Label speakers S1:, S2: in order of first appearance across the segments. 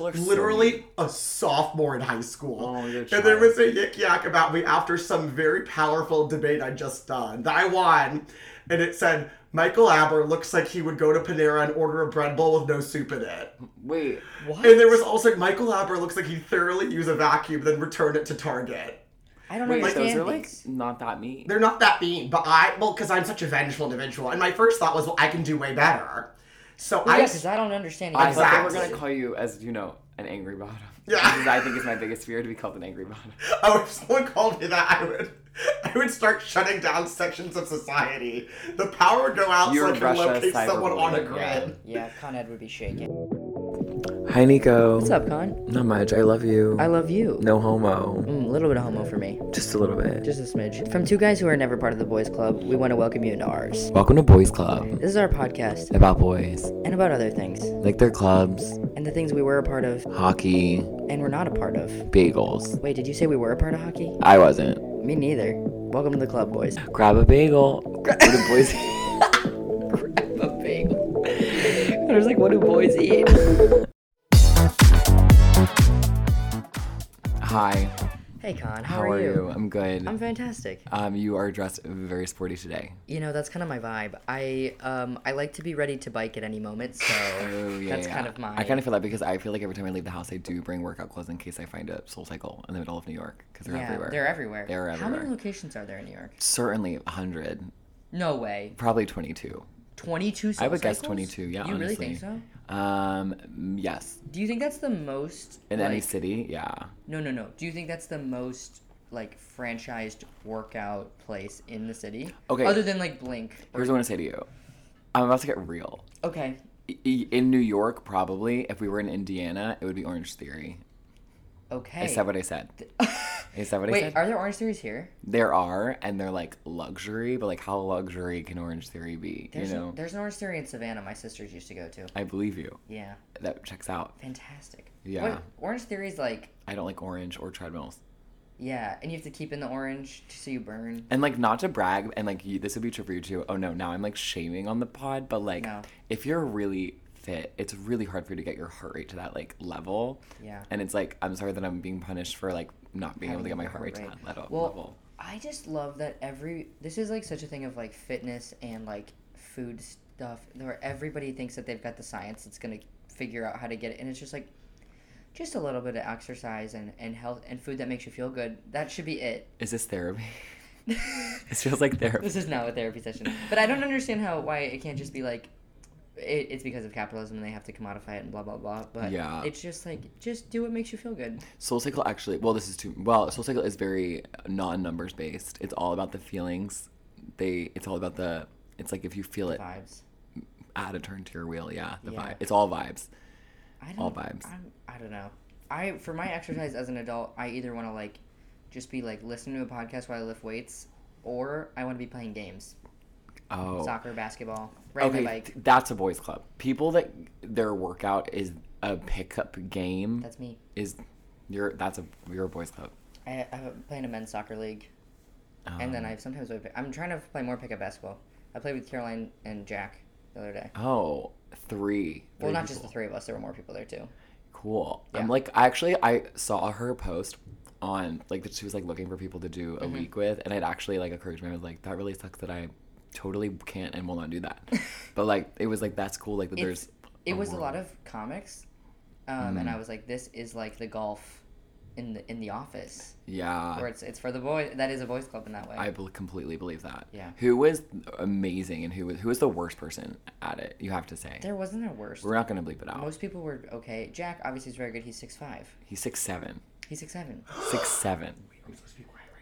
S1: are so
S2: literally a sophomore in high school.
S1: Oh, you're
S2: and there was a yik yak about me after some very powerful debate I just done that I won. And it said, Michael Abber looks like he would go to Panera and order a bread bowl with no soup in it.
S1: Wait,
S3: What?
S2: And there was also Michael Abber looks like he'd thoroughly use a vacuum, then return it to Target.
S3: I don't
S1: wait,
S3: understand
S1: those are like not that mean.
S2: They're not that mean, but I, well, because I'm such a vengeful individual. And my first thought was, well, I can do way better. So
S3: Well,
S2: I,
S3: yeah, because I don't understand.
S1: I
S3: either.
S1: thought they were gonna call you as you know an angry bottom.
S2: Yeah.
S1: Because I think it's my biggest fear to be called an angry bottom.
S2: oh, if someone called me that, I would, I would start shutting down sections of society. The power would go out
S1: You're
S2: so I can
S1: Russia
S2: locate someone on a grid.
S3: Yeah, Con Ed would be shaking.
S1: Hi Nico.
S3: What's up, Con?
S1: Not much. I love you.
S3: I love you.
S1: no homo.
S3: Mm, a little bit of homo for me.
S1: Just a little bit.
S3: Just a smidge. From two guys who are never part of the boys' club, we want to welcome you into ours.
S1: Welcome to Boys Club.
S3: This is our podcast
S1: About boys,
S3: and about other things
S1: like their clubs,
S3: and the things we were a part of
S1: hockey,
S3: and we're not a part of.
S1: bagels.
S3: Wait, did you say we were a part of hockey?
S1: I wasn't.
S3: Me neither. Welcome to the club, boys.
S1: Grab a bagel. what do boys?
S3: Grab a bagel. I was like, what do boys eat?
S1: Hi.
S3: Hey, Con. How,
S1: How are you? I'm good.
S3: I'm fantastic.
S1: Um, you are dressed very sporty today.
S3: You know, that's kind of my vibe. I um I like to be ready to bike at any moment, so
S1: Oh yeah.
S3: that's
S1: yeah.
S3: kind of my.
S1: I kind of feel that because I feel like every time I leave the house, I do bring workout clothes in case I find a Soul Cycle in the middle of New York because they're
S3: yeah,
S1: everywhere.
S3: they're everywhere.
S1: They're
S3: How many locations are there in New York?
S1: Certainly a hundred,
S3: No way.
S1: probably twenty-two.
S3: Twenty-two.
S1: I would guess
S3: Soulcycles?
S1: twenty-two. Yeah,
S3: You
S1: honestly.
S3: really think so?
S1: Um, yes.
S3: Do you think that's the most
S1: In any city, yeah.
S3: No, no, no. Do you think that's the most like franchised workout place in the city?
S1: Okay.
S3: Other than like Blink. or-
S1: Here's what I want to say to you. I'm about to get real.
S3: Okay.
S1: In New York, probably. If we were in Indiana, it would be Orange Theory.
S3: Okay.
S1: Is that what I said. Is that what I
S3: Wait,
S1: said?
S3: are there Orange Theories here?
S1: There are, and they're like luxury, but like how luxury can Orange Theory be?
S3: There's
S1: you
S3: an-
S1: know,
S3: there's an Orange Theory in Savannah. My sisters used to go to.
S1: I believe you.
S3: Yeah.
S1: That checks out.
S3: Fantastic.
S1: Yeah.
S3: What, orange Theory is like
S1: I don't like orange or treadmills.
S3: yeah, and you have to keep in the orange so you burn.
S1: And like not to brag, and like you, this would be true for you too. Oh no, now I'm like shaming on the pod, but like
S3: No.
S1: if you're really fit, it's really hard for you to get your heart rate to that like level.
S3: Yeah.
S1: And it's like I'm sorry that I'm being punished for like not being able to get my heart rate to that level.
S3: Well,
S1: level.
S3: I just love that every this is like such a thing of like fitness and like food stuff where everybody thinks that they've got the science that's gonna figure out how to get it, and it's just like just a little bit of exercise and, and health and food that makes you feel good. That should be it.
S1: Is this therapy? this feels like therapy.
S3: This is now a therapy session, but I don't understand how why it can't just be like it, it's because of capitalism and they have to commodify it and blah blah blah. But
S1: Yeah.
S3: it's just like just do what makes you feel good.
S1: Soul Cycle actually, well, this is too well. Soul Cycle is very non-numbers based. It's all about the feelings. They, it's all about the. It's like if you feel it,
S3: Vibes.
S1: add a turn to your wheel. Yeah, the
S3: Yeah.
S1: vibe. It's all vibes.
S3: I don't,
S1: All vibes.
S3: I'm, I don't know. I for my exercise as an adult, I either want to like just be like listening to a podcast while I lift weights, or I want to be playing games,
S1: Oh,
S3: soccer, basketball, riding
S1: okay.
S3: my bike.
S1: th- That's a boys' club. People that their workout is a pickup game
S3: That's me.
S1: is you're that's a you're a boys' club.
S3: I, I'm playing a men's soccer league, and then
S1: Um,
S3: I sometimes play, I'm trying to play more pickup basketball. I played with Caroline and Jack the other day.
S1: Oh, three.
S3: Well,
S1: three
S3: not just the three of us. There were more people there too.
S1: Cool.
S3: Yeah.
S1: I'm like, I actually I saw her post on like that she was like looking for people to do a
S3: Mm-hmm.
S1: week with, and it actually like occurred to me. I was like, that really sucks that I totally can't and will not do that. but like, it was like that's cool. Like that there's.
S3: it was a lot of comics, um, and I was like, this is like the golf in the in the office,
S1: Yeah.
S3: where it's it's for the boy. That is a boys club in that way.
S1: I bel completely believe that.
S3: Yeah.
S1: Who was amazing and who was who was the worst person at it? You have to say.
S3: there wasn't a worst.
S1: We're not gonna bleep it out.
S3: Most people were okay. Jack obviously is very good. He's six five.
S1: He's six seven.
S3: He's six seven.
S1: Six seven.
S2: I'm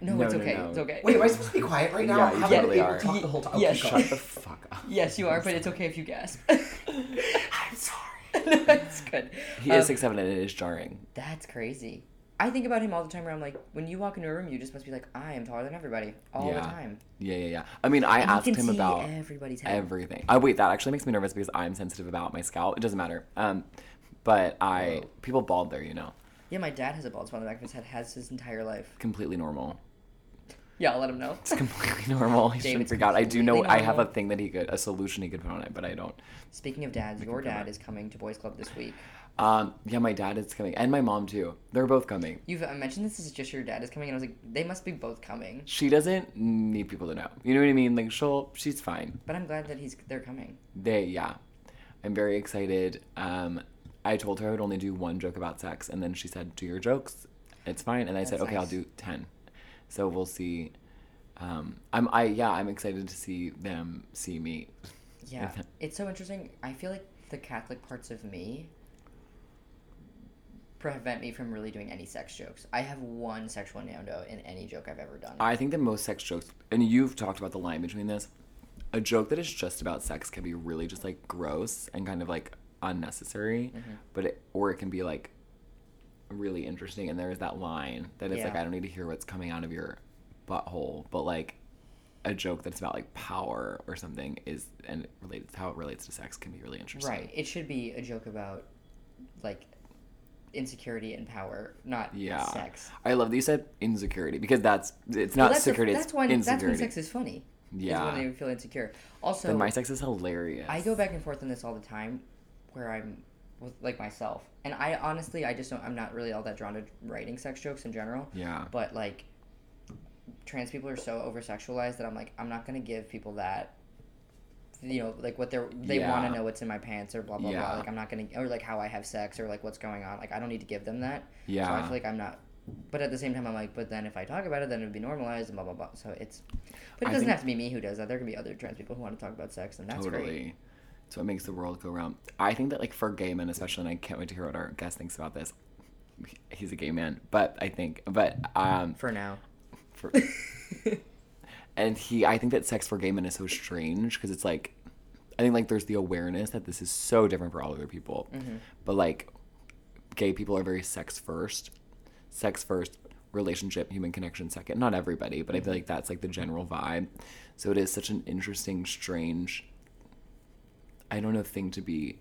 S2: supposed to be quiet right
S3: No,
S1: No,
S3: it's
S1: no,
S3: okay.
S1: no.
S3: It's okay.
S2: Wait, am I supposed to be quiet right now?
S1: Yeah, you
S2: haven't
S1: totally
S2: been able
S1: are.
S2: to talk the whole time.
S3: Yes.
S2: Okay,
S1: Shut the fuck up.
S3: Yes, you are, but it's okay if you gasp.
S2: I'm sorry.
S3: no, it's good.
S1: He
S3: Um,
S1: is six seven and it is jarring.
S3: That's crazy. I think about him all the time. Where I'm like, when you walk into a room, you just must be like, I am taller than everybody all
S1: Yeah.
S3: the time.
S1: Yeah, yeah, yeah. I mean, I
S3: And you
S1: asked
S3: can
S1: him
S3: see
S1: about
S3: everybody's head.
S1: everything. Oh wait, that actually makes me nervous because I'm sensitive about my scalp. It doesn't matter. Um, but I
S3: Whoa.
S1: people bald there, you know,
S3: yeah, my dad has a bald spot on the back of his head. Has his entire life.
S1: completely normal.
S3: Yeah, I'll let him know.
S1: It's completely normal. He shouldn't
S3: David's
S1: freak. I do know
S3: completely
S1: I have a thing that he could a solution he could put on it, but I don't.
S3: Speaking of dads, your dad is coming to Boys Club this week.
S1: Um, yeah, my dad is coming, and my mom too. They're both coming.
S3: You've uh, mentioned this is just your dad is coming, and I was like, they must be both coming.
S1: She doesn't need people to know. You know what I mean? Like she'll, she's fine.
S3: But I'm glad that he's they're coming.
S1: They, yeah. I'm very excited. Um, I told her I would only do one joke about sex, and then she said, "Do your jokes. It's fine." And I said,
S3: That's
S1: "Okay, I'll do ten. So we'll see. Um, I'm, I, yeah, I'm excited to see them see me.
S3: Yeah, it's so interesting. I feel like the Catholic parts of me prevent me from really doing any sex jokes. I have one sexual innuendo in any joke I've ever done.
S1: I think that most sex jokes, and you've talked about the line between this, a joke that is just about sex can be really just like gross and kind of like unnecessary,
S3: Mm-hmm.
S1: but it, or it can be like really interesting. And there's that line that it's like I don't need to hear what's coming out of your butthole, but like a joke that's about like power or something is and it relates how it relates to sex can be really interesting.
S3: right. It should be a joke about like insecurity and power, not
S1: Yeah.
S3: sex.
S1: I love that you said insecurity because that's it's
S3: Well,
S1: not
S3: that's the-
S1: security.
S3: that's
S1: insecurity.
S3: that's when sex is funny. is
S1: Yeah.
S3: when they feel insecure. Also,
S1: Then my sex is hilarious.
S3: I go back and forth on this all the time, where I'm with like myself, and I honestly I just don't. I'm not really all that drawn to writing sex jokes in general.
S1: Yeah.
S3: But like, trans people are so over sexualized that I'm like I'm not gonna give people that. You know, like what they're they want to know what's in my pants or blah blah
S1: Yeah.
S3: blah. Like I'm not gonna or like how I have sex or like what's going on. Like I don't need to give them that. So I feel like I'm not. But at the same time, I'm like, but then if I talk about it, then it would be normalized and blah blah blah. So it's, but it doesn't
S1: think-
S3: have to be me who does that. There can be other trans people who want to talk about sex, and that's
S1: totally.
S3: great.
S1: It's what makes the world go round. I think that like for gay men especially, and I can't wait to hear what our guest thinks about this. He's a gay man, but I think, but um,
S3: For now,
S1: for, and he, I think that sex for gay men is so strange because it's like, I think like there's the awareness that this is so different for all other people, but like, gay people are very sex first, sex first, relationship, human connection second. Not everybody, but I feel like that's like the general vibe. So it is such an interesting, strange. I don't know thing to be.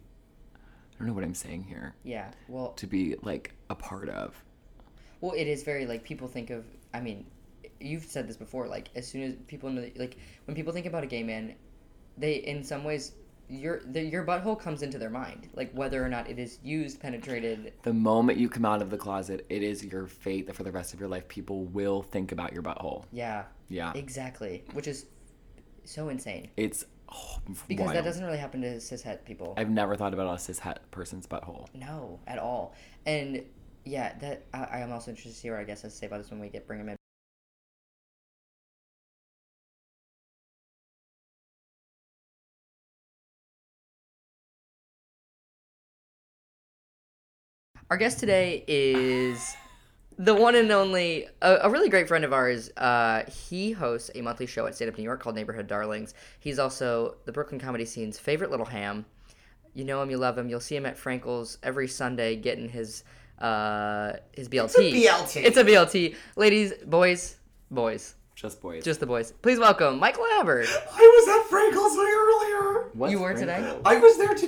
S1: I don't know what I'm saying here.
S3: yeah. Well,
S1: To be like a part of.
S3: Well, it is very like people think of. I mean, you've said this before. Like as soon as people know, like when people think about a gay man, they in some ways your the, your butthole comes into their mind, like whether or not it is used, penetrated.
S1: The moment you come out of the closet, it is your fate that for the rest of your life, people will think about your butthole.
S3: Yeah,
S1: Yeah.
S3: exactly. Which is so insane
S1: It's oh,
S3: because that doesn't really happen to cishet people.
S1: I've never thought about a cishet person's butthole.
S3: no, at all. And yeah, that I, I am also interested to see what our guest has to say about this when we get bring him in. Our guest today is the one and only, a, a really great friend of ours. Uh, he hosts a monthly show at Stand Up New York called Neighborhood Darlings. He's also the Brooklyn comedy scene's favorite little ham. You know him, you love him. You'll see him at Frankel's every Sunday getting his uh, his BLT.
S2: it's a BLT.
S3: It's a BLT. Ladies, boys, boys,
S1: Just boys.
S3: just the boys. Please welcome Michael Abbott.
S2: I was at Frankel's way earlier.
S1: What's
S3: You were today?
S1: Frankel?
S2: I was there
S1: Is that a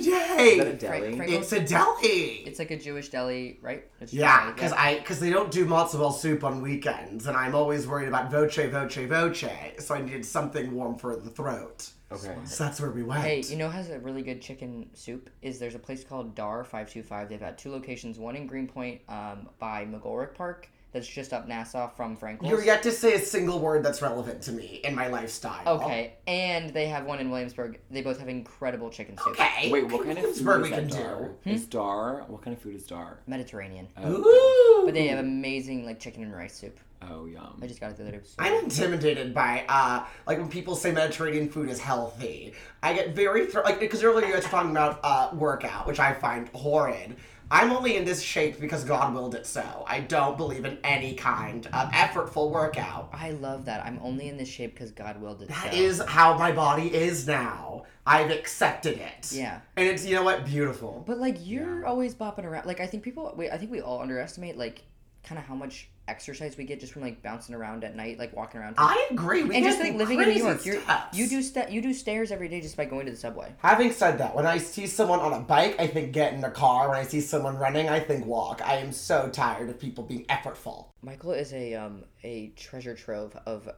S2: today.
S1: deli?
S3: Frank-
S2: It's a deli.
S3: It's like a Jewish deli, right? It's
S2: Yeah, because. I because they don't do matzo ball soup on weekends, and I'm always worried about voce, voce, voce. So I needed something warm for the throat.
S1: Okay.
S2: So that's where we went.
S3: Hey, you know, has a really good chicken soup. Is there's a place called Dar Five Two Five. They've got two locations. One in Greenpoint, um, by McGolrick Park. That's just up Nassau from Frankel's.
S2: You're yet to say a single word that's relevant to me in my lifestyle.
S3: Okay, and they have one in Williamsburg. They both have incredible chicken soup.
S2: Okay.
S1: Wait, what kind of
S2: That's
S1: food
S2: where
S1: is
S2: we
S1: that
S2: can
S1: Dar?
S2: do.
S1: Is Dar? What kind of food is Dar?
S3: Mediterranean.
S2: Ooh.
S3: But they have amazing like chicken and rice soup.
S1: Oh, yum.
S3: I just got it the other day. So
S2: I'm intimidated by uh like when people say Mediterranean food is healthy. I get very thro- like because earlier you guys were talking about uh workout, which I find horrid. I'm only in this shape because God willed it so. I don't believe in any kind of effortful workout.
S3: I love that. I'm only in this shape because God willed it.
S2: That
S3: so.
S2: is how my body is now. I've accepted it.
S3: Yeah.
S2: And it's you know what beautiful.
S3: But like you're always bopping around. Like I think people, we, I think we all underestimate like kind of how much exercise we get just from like bouncing around at night, like walking around.
S2: I agree. We
S3: and just like living in New York, you're, you do sta- you do stairs every day just by going to the subway.
S2: Having said that, when I see someone on a bike, I think get in a car. When I see someone running, I think walk. I am so tired of people being effortful.
S3: Michael is a um a treasure trove of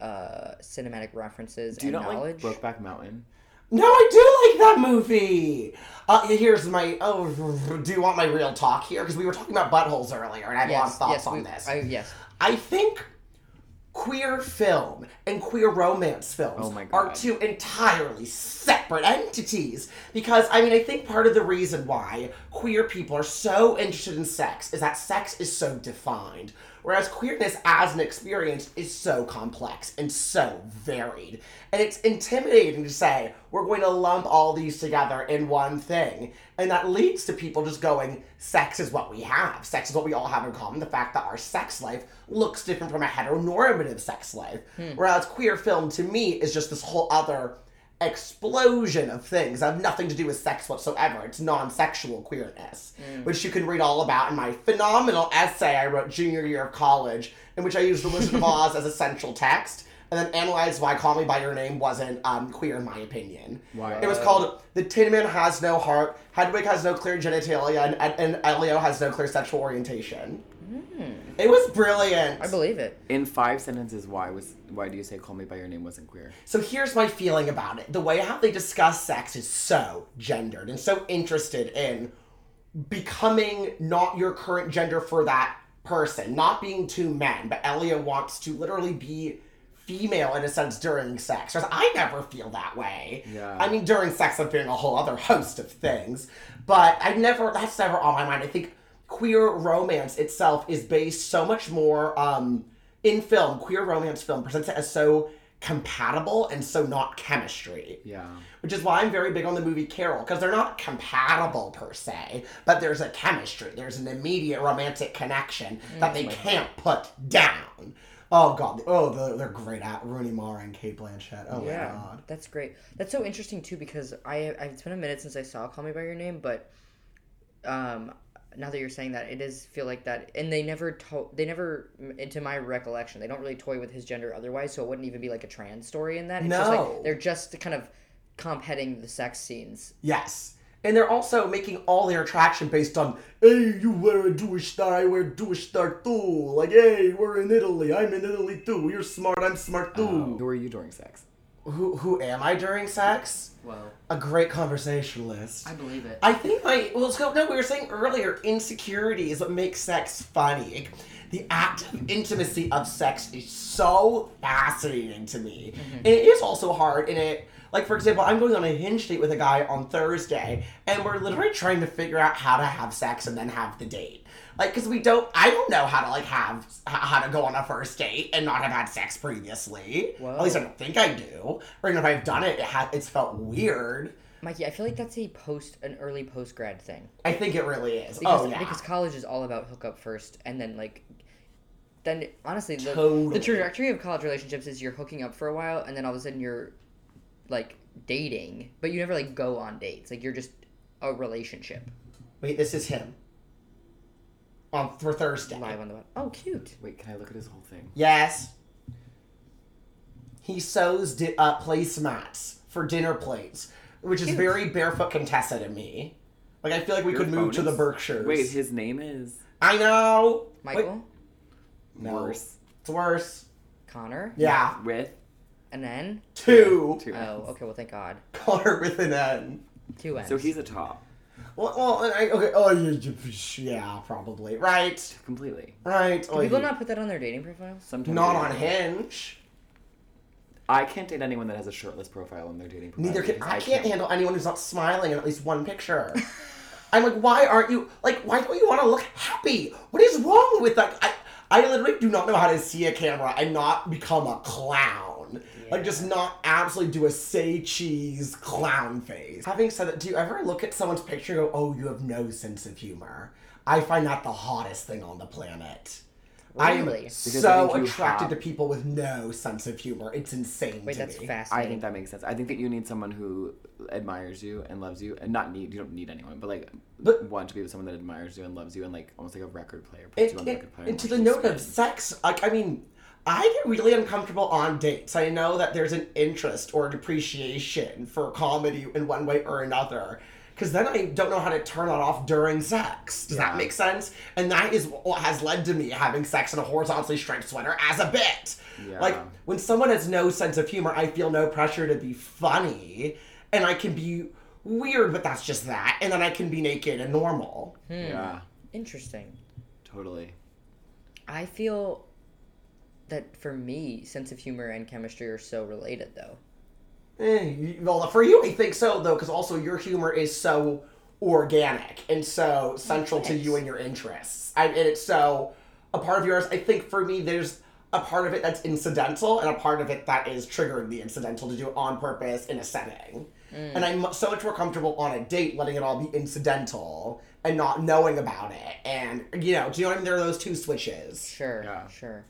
S3: uh cinematic references
S1: Do you
S3: and
S1: not
S3: knowledge.
S1: like Brokeback Mountain?
S2: No, I do like that movie. Uh, here's my. Oh, do you want my real talk here? Because we were talking about buttholes earlier, and I have a lot of thoughts
S3: yes,
S2: on
S3: we-
S2: this.
S3: I, yes.
S2: I think queer film and queer romance films
S1: Oh
S2: are two entirely separate entities. Because, I mean, I think part of the reason why queer people are so interested in sex is that sex is so defined. Whereas queerness as an experience is so complex and so varied. And it's intimidating to say, we're going to lump all these together in one thing. And that leads to people just going, sex is what we have. Sex is what we all have in common. The fact that our sex life looks different from a heteronormative sex life. Hmm. Whereas queer film to me is just this whole other explosion of things that have nothing to do with sex whatsoever. It's non-sexual queerness, which you can read all about in my phenomenal essay I wrote junior year of college, in which I used The Wizard of Oz as a central text, and then analyzed why Call Me by Your Name wasn't um, queer in my opinion.
S1: Why?
S2: It was called The Tin Man Has No Heart, Hedwig has no clear genitalia, and, and, and Elio has no clear sexual orientation. It was brilliant.
S3: I believe it.
S1: In five sentences, why was why do you say "Call Me by Your Name" wasn't queer?
S2: So here's my feeling about it. The way how they discuss sex is so gendered and so interested in becoming not your current gender for that person, not being two men, but Elio wants to literally be female in a sense during sex. Whereas I never feel that way.
S1: Yeah.
S2: I mean, during sex, I'm feeling a whole other host of things, but I never, that's never on my mind. I think queer romance itself is based so much more um, in film. Queer romance film presents it as so compatible and so not chemistry.
S1: Yeah.
S2: Which is why I'm very big on the movie Carol, because they're not compatible per se, but there's a chemistry, there's an immediate romantic connection that they can't put down. Oh god, oh they're great at Rooney Mara and Cate Blanchett. Oh my god.
S3: That's great. That's so interesting too because I, I it's been a minute since I saw Call Me by Your Name, but um, now that you're saying that, it does feel like that. And they never to- they never, into my recollection, they don't really toy with his gender otherwise, so it wouldn't even be like a trans story in that. It's just
S2: No.
S3: like they're just kind of comp-heading the sex scenes.
S2: Yes. And they're also making all their attraction based on, hey, you wear a Jewish star, I wear a Jewish star too. Like, hey, we're in Italy, I'm in Italy too. You're smart, I'm smart too.
S1: Who are you during sex?
S2: Who, who am I during sex?
S3: Well,
S2: A great conversationalist.
S3: I believe it.
S2: I think my well, so no, we were saying earlier, insecurity is what makes sex funny. The act of intimacy of sex is so fascinating to me, and it is also hard. And it, like for example, I'm going on a hinge date with a guy on Thursday, and we're literally trying to figure out how to have sex and then have the date. Like, cause we don't, I don't know how to like have how to go on a first date and not have had sex previously. At least I don't think I do. Or even if I've done it, it ha- it's felt weird.
S3: Mikey, I feel like that's a post, an early post grad thing.
S2: I think it really is.
S3: Oh, because,
S2: oh yeah.
S3: because college is all about hook up first and then like then honestly the,
S2: Totally.
S3: the trajectory of college relationships is you're hooking up for a while and then all of a sudden you're like dating but you never like go on dates like you're just a relationship
S2: Wait, this is him. On for Thursday.
S3: live on the web oh cute
S1: Wait, can I look at his whole thing?
S2: Yes. He sews di- uh, placemats for dinner plates, which is
S3: Cute.
S2: very barefoot Contessa to me. Like I feel like we
S1: Your
S2: could move to
S1: phone
S2: the
S1: is-
S2: Berkshires.
S1: Wait, his name is
S2: I know.
S3: michael
S2: Wait, no.
S1: worse.
S2: It's worse.
S3: connor
S2: Yeah.
S1: With
S3: and then
S2: Two.
S1: two.
S3: oh okay well thank god
S2: Connor with an N.
S3: two ends
S1: So he's a top
S2: Well, well I, okay. Oh, yeah, yeah, probably. Right.
S1: completely.
S2: Right.
S3: Can oh, people not put that on their dating profile?
S1: Sometimes
S2: Not on. Hinge.
S1: I can't date anyone that has a shirtless profile on their dating profile.
S2: Neither can
S1: because
S2: I. Can't handle anyone who's not smiling in at least one picture. I'm like, why aren't you like? Why don't you want to look happy? What is wrong with that? I I literally do not know how to see a camera and not become a clown. Like, just not absolutely do a say cheese clown face. Having said that, do you ever look at someone's picture and go, "Oh, you have no sense of humor"? I find that the hottest thing on the planet. I am
S3: Really?
S1: Because I
S2: so attracted
S1: have-
S2: to people with no sense of humor. It's insane
S3: wait
S2: to
S3: that's
S2: me.
S1: I think that makes sense. I think that you need someone who admires you and loves you, and not need you don't need anyone, but like
S2: But-
S1: want to be with someone that admires you and loves you, and like almost like a record player puts you on
S2: it,
S1: the
S2: it,
S1: record player.
S2: and to the
S1: you
S2: note of sex, like I mean, I get really uncomfortable on dates. I know that there's an interest or an appreciation for comedy in one way or another. Because then I don't know how to turn that off during sex. Does that make sense? And that is what has led to me having sex in a horizontally striped sweater as a bit.
S1: Yeah.
S2: Like when someone has no sense of humor, I feel no pressure to be funny. and I can be weird, but that's just that, and then I can be naked and normal. Hmm.
S1: Yeah,
S3: Interesting.
S1: totally.
S3: I feel that for me, sense of humor and chemistry are so related, though.
S2: Eh, well, for you, I think so though, because also your humor is so organic and so central to you and your interests, I, and it's so a part of yours. I think for me, there's a part of it that's incidental and a part of it that is triggering the incidental to do it on purpose in a setting. And I'm so much more comfortable on a date letting it all be incidental and not knowing about it. And you know, do you know what I mean? There are those two switches.
S3: Sure.
S1: Yeah.
S3: Sure.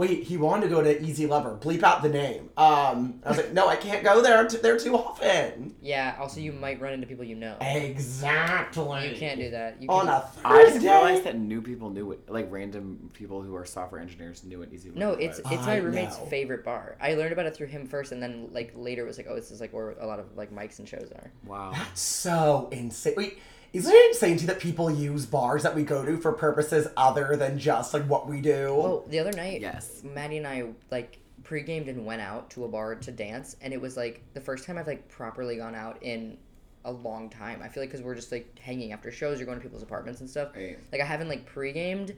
S2: Wait, he wanted to go to Easy Lover. Bleep out the name. Um, I was like, no, I can't go there. t- There too often.
S3: Yeah. Also, you might run into people you know.
S2: Exactly.
S3: You can't do that. You
S2: on
S3: can,
S2: a
S1: I didn't realize
S2: Thursday.
S1: that new people knew it. Like random people who are software engineers knew it easy. Lover.
S3: No, it's it's my
S2: I
S3: roommate's
S2: know.
S3: favorite bar. I learned about it through him first, and then like later it was like, oh, this is like where a lot of like mics and shows are.
S1: wow.
S2: That's so insane. Wait, isn't it insane to you that people use bars that we go to for purposes other than just like what we do?
S3: Oh, the other night,
S1: Yes.
S3: Maddie and I like pre-gamed and went out to a bar to dance, and it was like the first time I've like properly gone out in a long time. I feel like because we're just like hanging after shows, you're going to people's apartments and stuff.
S1: Right.
S3: Like I haven't like pre-gamed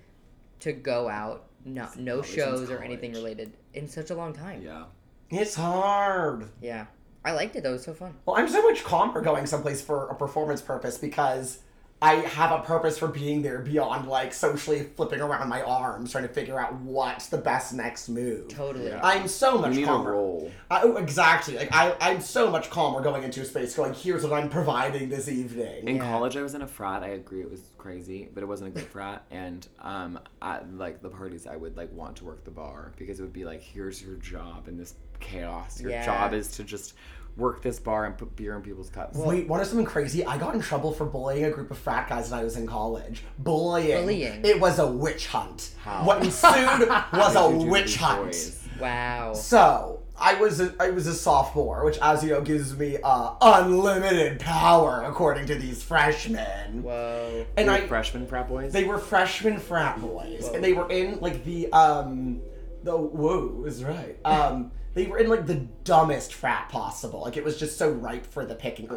S3: to go out, not no
S1: Probably
S3: shows or anything related in such a long time.
S1: Yeah.
S2: It's hard.
S3: Yeah. I liked it though. It was so fun.
S2: Well, I'm so much calmer going someplace for a performance purpose because I have a purpose for being there beyond like socially flipping around my arms trying to figure out what's the best next move.
S3: Totally.
S1: Yeah.
S2: I'm so much
S1: You need a
S2: calmer.
S1: role.
S2: I, oh, exactly. Like I, I'm so much calmer going into a space, going, "Here's what I'm providing this evening."
S1: In
S3: Yeah.
S1: college, I was in a frat. I agree, it was crazy, but it wasn't a good frat. And um, at like the parties, I would like want to work the bar because it would be like, here's your job in this chaos. Your
S3: Yeah.
S1: job is to just work this bar and put beer in people's cups.
S2: Wait, want to know something crazy? I got in trouble for bullying a group of frat guys when I was in college. Bullying.
S3: Bullying.
S2: It was a witch hunt.
S1: How?
S2: What ensued was a
S1: did you do to
S2: witch hunt.
S1: boys?
S3: Wow.
S2: So I was a, I was a sophomore, which, as you know, gives me uh, unlimited power according to these freshmen.
S3: Whoa.
S2: And
S1: Were
S2: I,
S1: freshman frat boys.
S2: they were freshman frat boys,
S3: Whoa.
S2: and they were in like the um, the whoa is right. Um, they were in like the dumbest frat possible. Like it was just so ripe for the picking.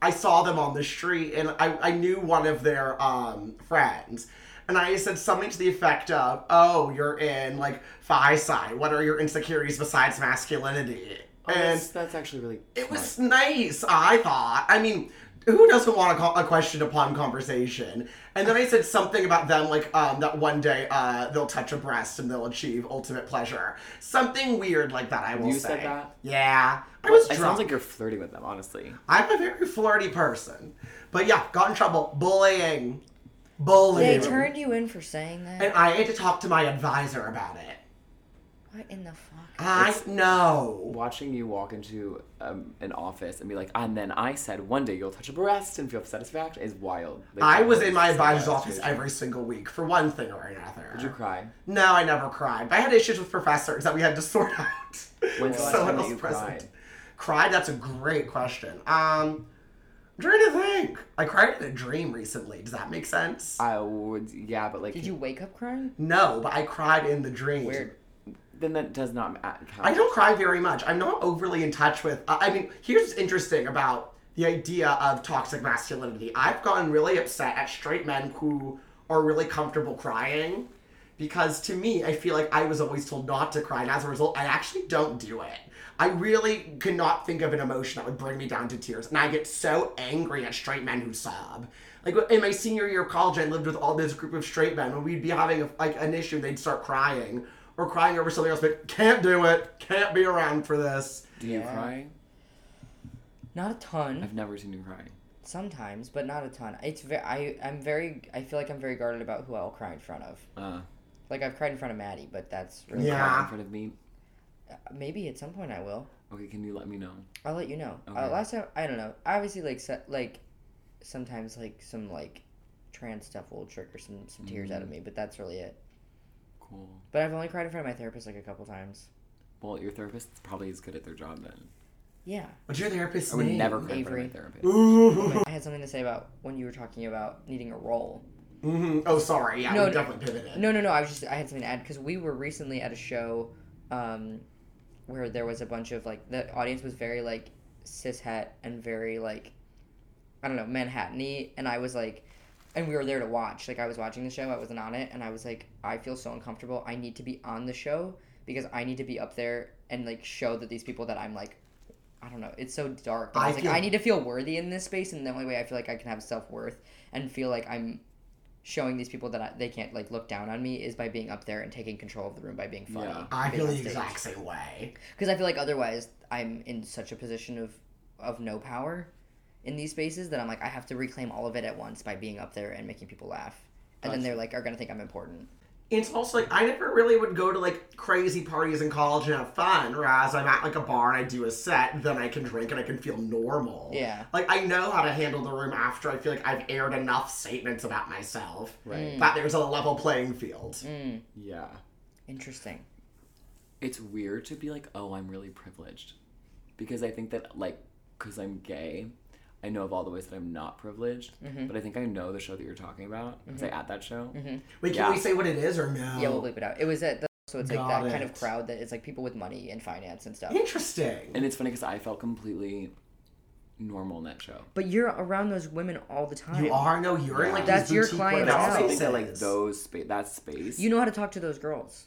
S2: I saw them on the street, and I I knew one of their um friends. And I said something to the effect of, "Oh, you're in like phi sci. What are your insecurities besides masculinity?"
S1: Oh,
S2: and
S1: that's, that's actually really.
S2: it was nice, I thought. I mean, who doesn't want a, co- a question upon conversation? And then I said something about them, like um, that one day uh, they'll touch a breast and they'll achieve ultimate pleasure. Something weird like that, I will
S1: You
S2: say.
S1: said that?
S2: Yeah. I was
S1: It
S2: drunk.
S1: sounds like you're flirting with them, honestly.
S2: I'm a very flirty person. But yeah, got in trouble. Bullying. Bullying.
S3: They turned you in for saying that.
S2: and I had to talk to my advisor about it.
S3: What in the fuck?
S2: I know.
S1: Watching you walk into um, an office and be like, and then I said one day you'll touch a breast and feel satisfaction is wild. Like,
S2: I was in my advisor's office every single week for one thing or another.
S1: Did you cry?
S2: No, I never cried. But I had issues with professors that we had to sort out.
S1: When's the last
S2: Someone
S1: time that
S2: else
S1: you
S2: present.
S1: cried?
S2: Cried? That's a great question. Um, I'm trying to think. I cried in a dream recently. Does that make sense?
S1: I would, yeah, but like,
S3: Did you wake up crying?
S2: no, but I cried in the dream.
S3: Weird.
S1: Then that does not count.
S2: I don't cry very much. I'm not overly in touch with. Uh, I mean, here's what's interesting about the idea of toxic masculinity. I've gotten really upset at straight men who are really comfortable crying because to me, I feel like I was always told not to cry, and as a result, I actually don't do it. I really could not think of an emotion that would bring me down to tears, and I get so angry at straight men who sob. Like in my senior year of college, I lived with all this group of straight men. When we'd be having a, like an issue, they'd start crying or crying over something else, but can't do it, can't be around for this.
S1: Do you
S3: Yeah.
S1: cry?
S3: Not a ton.
S1: I've never seen you cry.
S3: Sometimes, but not a ton. It's very. I I'm very. I feel like I'm very guarded about who I'll cry in front of.
S1: Uh,
S3: Like I've cried in front of Maddie, but that's really
S2: Yeah.
S1: cry in front of me.
S3: maybe at some point I will.
S1: Okay, can you let me know?
S3: I'll let you know. Uh,
S1: Okay.
S3: last time I don't know. Obviously, like se- like sometimes like some like trans stuff will trigger some some tears
S1: Mm.
S3: out of me, but that's really it.
S1: Cool.
S3: But I've only cried in front of my therapist like a couple times.
S1: Well, your therapist probably is good at their job then.
S3: Yeah.
S2: What's your therapist's
S1: I would
S2: name?
S1: never cry in front of
S3: Avery.
S1: my therapist.
S2: Ooh.
S3: I had something to say about when you were talking about needing a role.
S2: hmm Oh, sorry. Yeah,
S3: No,
S2: we
S3: no.
S2: definitely pivoted.
S3: No, no, no. I was just I had something to add because we were recently at a show, um, where there was a bunch of like the audience was very like cishet and very like I don't know Manhattan-y, and I was like, and we were there to watch. Like I was watching the show, I wasn't on it, and I was like, I feel so uncomfortable. I need to be on the show because I need to be up there and like show that these people that I'm like. I don't know. It's so dark. I
S2: I
S3: was like, I need to feel worthy in this space, and the only way I feel like I can have self worth and feel like I'm showing these people that I, they can't like look down on me is by being up there and taking control of the room by being funny.
S1: Yeah.
S2: I feel the exact same way.
S3: because I feel like otherwise I'm in such a position of of no power in these spaces that I'm like I have to reclaim all of it at once by being up there and making people laugh, and then they're like are gonna think I'm important.
S2: It's also like I never really would go to like crazy parties in college and have fun. Whereas I'm at like a bar and I do a set, then I can drink and I can feel normal.
S3: Yeah.
S2: Like I know how to handle the room after I feel like I've aired enough statements about myself
S1: Right.
S2: that there's a level playing field.
S3: Mm,
S1: Yeah.
S3: interesting.
S1: It's weird to be like, oh, I'm really privileged. Because I think that, like, because I'm gay, I know of all the ways that I'm not privileged.
S3: Mm-hmm.
S1: But I think I know the show that you're talking about. Because I at that show.
S2: Wait, can
S1: Yeah.
S2: we say what it is or no?
S3: Yeah, we'll bleep it out. It was at the, so it's like
S2: Got
S3: that kind of
S2: it.
S3: crowd that is like people with money and finance and stuff.
S2: Interesting.
S1: And it's funny because I felt completely normal in that show.
S3: But you're around those women all the time.
S2: You are no, you're in
S1: Yeah.
S2: like
S3: That's your
S2: boutique
S3: clientele.
S1: I
S2: women's
S1: also think that, like,
S2: spaces.
S1: those space, that space.
S3: You know how to talk to those girls.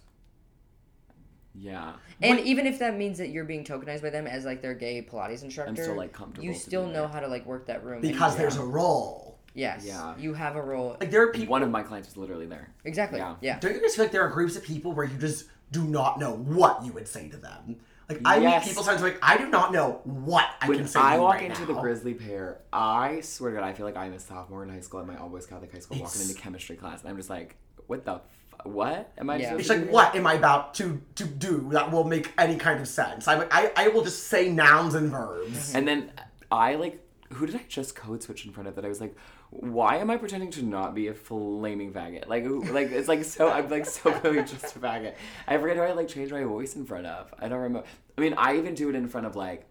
S1: Yeah.
S3: And even if that means that you're being tokenized by them as like their gay Pilates instructor,
S1: still, like, comfortable
S3: You still know
S1: that.
S3: how to like work that room.
S2: because
S3: you-
S2: there's a role.
S3: yes,
S1: Yeah.
S3: you have a role.
S2: Like there are people.
S1: One of my clients was literally there.
S3: Exactly.
S1: Yeah.
S3: Yeah.
S2: Don't you guys feel like there are groups of people where you just do not know what you would say to them? Like I
S1: Yes.
S2: meet people sometimes like I do not know what I
S1: When
S2: can say.
S1: I
S2: to
S1: walk
S2: right
S1: into
S2: now.
S1: the Grizzly Pear, I swear to God, I feel like I'm a sophomore in high school at my all boys Catholic high school, walking into chemistry class, and I'm just like, what the, f- what am I?
S3: Yeah.
S2: It's like what am I about to to do that will make any kind of sense? I'm like I, I will just say nouns and verbs.
S1: And then I like, who did I just code switch in front of that? I was like, why am I pretending to not be a flaming faggot? Like, like it's like so. I'm like so clearly just a faggot. I forget who I like changed my voice in front of. I don't remember. I mean, I even do it in front of like,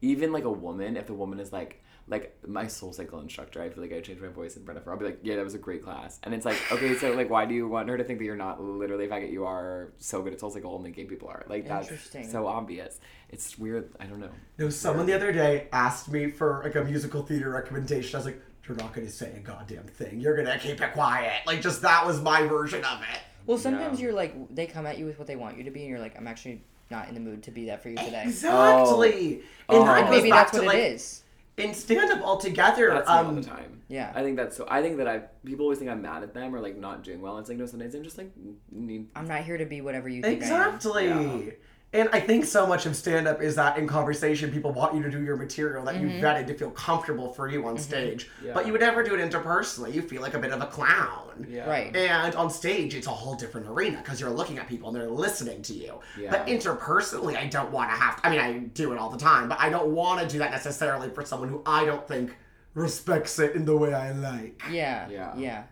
S1: even like a woman. If the woman is like. Like my soul cycle instructor, I feel like I changed my voice in front of her. I'll be like, "Yeah, that was a great class," and it's like, okay, so like, why do you want her to think that you're not literally a faggot? You are so good at soul cycle, only gay people are. Like that's
S3: Interesting.
S1: so obvious. It's weird. I don't know.
S2: No, someone the other day asked me for like a musical theater recommendation. I was like, "You're not going to say a goddamn thing. You're going to keep it quiet." Like just that was my version of it.
S3: Well, sometimes
S1: Yeah.
S3: you're like they come at you with what they want you to be, and you're like, I'm actually not in the mood to be that for you today.
S2: Exactly.
S1: Oh.
S2: And
S1: Oh.
S3: And
S2: goes
S3: maybe
S2: back
S3: that's
S2: to
S3: what
S2: like
S3: it is.
S2: In stand up altogether.
S1: That's me all
S2: um,
S1: the time.
S3: Yeah.
S1: I think that's so. I think that I people always think I'm mad at them or like not doing well. It's like no, sometimes I'm just like need.
S3: I'm not here to be whatever you think I am.
S2: Exactly.
S1: Yeah.
S2: And I think so much of stand up is that in conversation, people want you to do your material that
S3: Mm-hmm.
S2: you vetted to feel comfortable for you on stage.
S1: Yeah.
S2: But you would never do it interpersonally. You feel like a bit of a clown.
S1: Yeah.
S3: Right.
S2: And on stage, it's a whole different arena because you're looking at people and they're listening to you.
S1: Yeah.
S2: But interpersonally, I don't want to have. to, I mean, I do it all the time, but I don't want to do that necessarily for someone who I don't think respects it in the way I like.
S3: Yeah.
S1: Yeah.
S3: Yeah.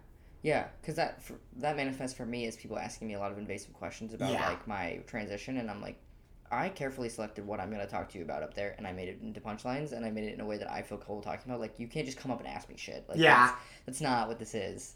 S3: Yeah. Because that for, that manifests for me as people asking me a lot of invasive questions about
S2: Yeah.
S3: like my transition, and I'm like, I carefully selected what I'm going to talk to you about up there, and I made it into punchlines, and I made it in a way that I feel cool talking about. Like, you can't just come up and ask me shit. Like,
S2: Yeah.
S3: That's, that's not what this is.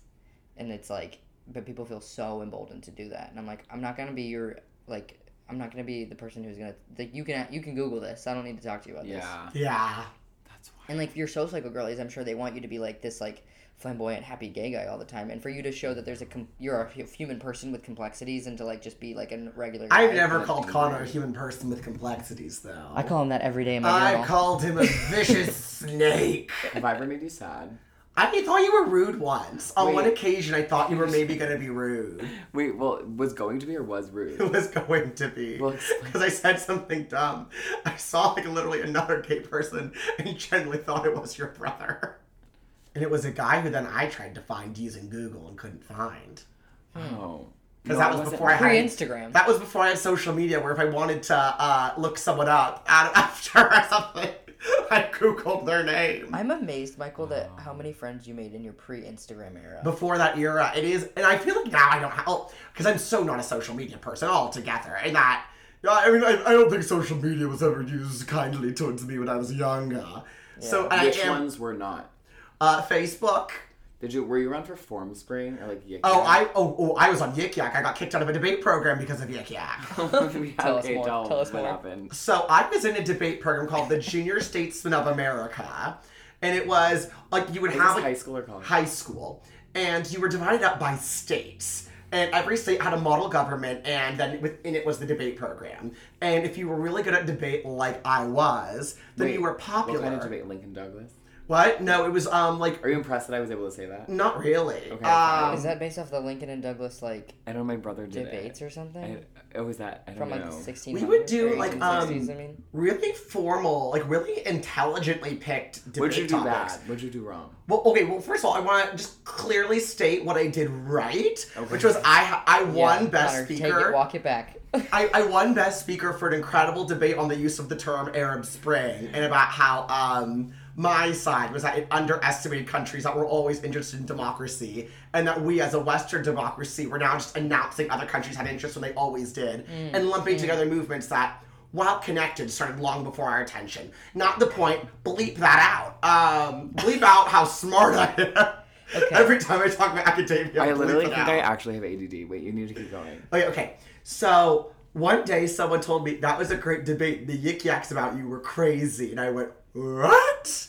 S3: And it's like, but people feel so emboldened to do that, and I'm like, I'm not going to be your like. I'm not gonna be the person who's gonna like you can you can Google this. I don't need to talk to you about this.
S1: Yeah.
S2: Yeah.
S1: That's why.
S3: And like for your soul cycle girlies, I'm sure they want you to be like this like flamboyant, happy gay guy all the time, and for you to show that there's a com- you're a human person with complexities, and to like just be like a regular. Guy.
S2: I've never called Connor a human person with complexities, though.
S3: I call him that every day in my
S2: I
S3: journal.
S2: called him a vicious snake.
S1: Have I ever made you sad?
S2: I thought you were rude once. On
S1: Wait.
S2: one occasion, I thought you were maybe going to be rude.
S1: Wait, well, was going to be or was rude?
S2: It was going to be.
S1: Well.
S2: Because I said something dumb. I saw like literally another gay person and genuinely thought it was your brother. And it was a guy who then I tried to find using Google and couldn't find.
S1: Oh.
S2: Because
S1: No,
S2: that was
S1: wasn't-
S2: before I had
S3: Instagram.
S2: That was before I had social media, where if I wanted to uh, look someone up after or something, I googled their name.
S3: I'm amazed, Michael, that how many friends you made in your pre Instagram era.
S2: Before that era, it is, and I feel like now I don't have, because I'm so not a social media person altogether, and that, yeah, I mean, I, I don't think social media was ever used kindly towards me when I was younger. So I
S1: Which
S2: am
S1: ones were not?
S2: Uh, Facebook,
S1: Did you were you around for form spring or like yik
S2: Oh. I oh, oh I was on Yik Yak. I got kicked out of a debate program because of Yik Yak.
S1: Yeah,
S3: Tell us
S1: okay,
S3: more.
S1: Tell,
S3: Tell us
S1: what
S3: more.
S1: happened.
S2: So I was in a debate program called the Junior Statesmen of America, and it was like you would
S1: Was
S2: have like,
S1: high school or college?
S2: high school, and you were divided up by states. And every state had a model government, and then within it was the debate program. And if you were really good at debate, like I was, then
S1: Wait,
S2: you were popular.
S1: What kind of debate? Lincoln Douglas.
S2: What? No, it was um like
S1: Are you impressed that I was able to say that?
S2: not really.
S1: Okay,
S2: um,
S3: Is that based off the Lincoln and Douglas like
S1: I know my brother did
S3: debates
S1: it.
S3: or something?
S1: I, it was that I don't
S3: From like
S1: know.
S3: the 1600s?
S2: We would do,
S3: or
S2: like,
S3: 1860s,
S2: um,
S3: I mean.
S2: really formal, like really intelligently picked debate
S1: What'd you do
S2: topics.
S1: bad? What'd you do wrong?
S2: Well, okay. Well, first of all, I want to just clearly state what I did right,
S1: Okay.
S2: which was I I won
S3: Yeah,
S2: best
S3: Connor,
S2: speaker.
S3: Take it, walk it back.
S2: I, I won best speaker for an incredible debate on the use of the term Arab Spring and about how um my side was that it underestimated countries that were always interested in democracy and that we as a Western democracy were now just announcing other countries had interest when they always did and lumping together movements that while connected started long before our attention. Not the point, bleep that out. Um bleep out how smart I am.
S3: Okay.
S2: Every time I talk about academia,
S1: I
S2: bleep
S1: literally think
S2: out.
S1: I actually have ADD. Wait, you need to keep going.
S2: Okay, okay. So one day someone told me that was a great debate. The yik yaks about you were crazy. And I went, What?